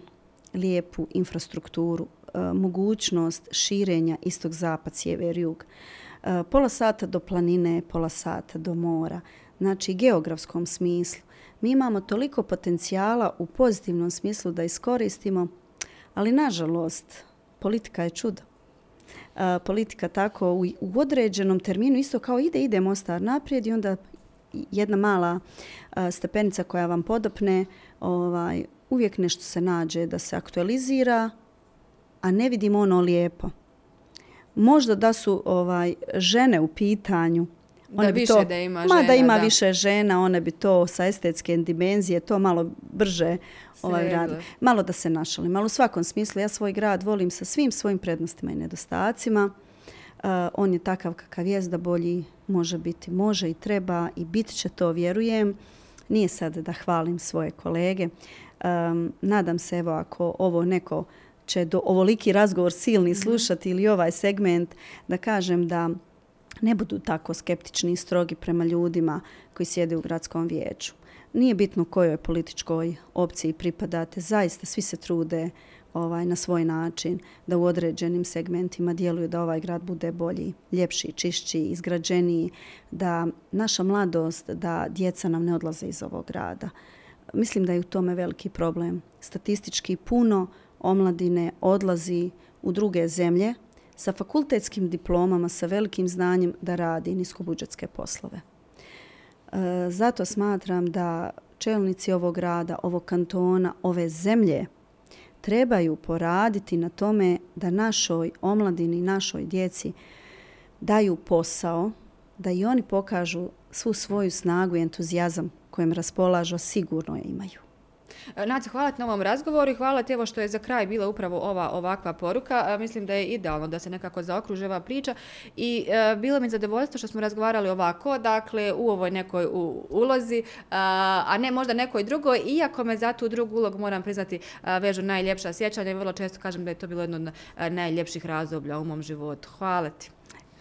lijepu infrastrukturu, e, mogućnost širenja istog zapad, sjever, jug. E, pola sata do planine, pola sata do mora. Znači, geografskom smislu. Mi imamo toliko potencijala u pozitivnom smislu da iskoristimo, ali nažalost, politika je čudo. E, politika tako u, u određenom terminu isto kao ide, ide Mostar naprijed i onda jedna mala stepenica koja vam podopne, ovaj, uvijek nešto se nađe da se aktualizira, a ne vidimo ono lijepo. Možda da su ovaj žene u pitanju, Da one bi više to, da ima ma da žena, ima da. više žena, one bi to sa estetske dimenzije to malo brže ovaj radi. Malo da se našalim, ali u svakom smislu ja svoj grad volim sa svim svojim prednostima i nedostacima. Uh, on je takav kakav jest da bolji može biti, može i treba i bit će to, vjerujem. Nije sad da hvalim svoje kolege. Um, nadam se, evo, ako ovo neko će do ovoliki razgovor silni slušati ili ovaj segment, da kažem da ne budu tako skeptični i strogi prema ljudima koji sjede u gradskom vijeću. Nije bitno kojoj političkoj opciji pripadate, zaista svi se trude ovaj, na svoj način da u određenim segmentima djeluju da ovaj grad bude bolji, ljepši, čišći, izgrađeniji, da naša mladost, da djeca nam ne odlaze iz ovog grada. Mislim da je u tome veliki problem. Statistički puno omladine odlazi u druge zemlje sa fakultetskim diplomama, sa velikim znanjem da radi niskobudžetske poslove. E, zato smatram da čelnici ovog grada, ovog kantona, ove zemlje trebaju poraditi na tome da našoj omladini, našoj djeci daju posao, da i oni pokažu svu svoju snagu i entuzijazam kojem raspolažu, sigurno je imaju. E, Naci, hvala ti na ovom razgovoru i hvala ti evo što je za kraj bila upravo ova ovakva poruka. E, mislim da je idealno da se nekako zaokruževa priča i e, bilo mi zadovoljstvo što smo razgovarali ovako, dakle u ovoj nekoj u, ulozi, a, a ne možda nekoj drugoj, iako me za tu drugu ulogu moram priznati a, vežu najljepša sjećanja i vrlo često kažem da je to bilo jedno od najljepših razoblja u mom životu. Hvala ti.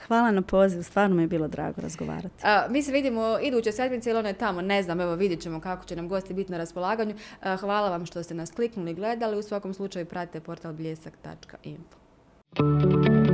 Hvala na poziv, stvarno mi je bilo drago razgovarati. A, mi se vidimo iduće sedmice ili ono je tamo, ne znam, evo vidjet ćemo kako će nam gosti biti na raspolaganju. A, hvala vam što ste nas kliknuli i gledali, u svakom slučaju pratite portal bljesak.info. Thank you.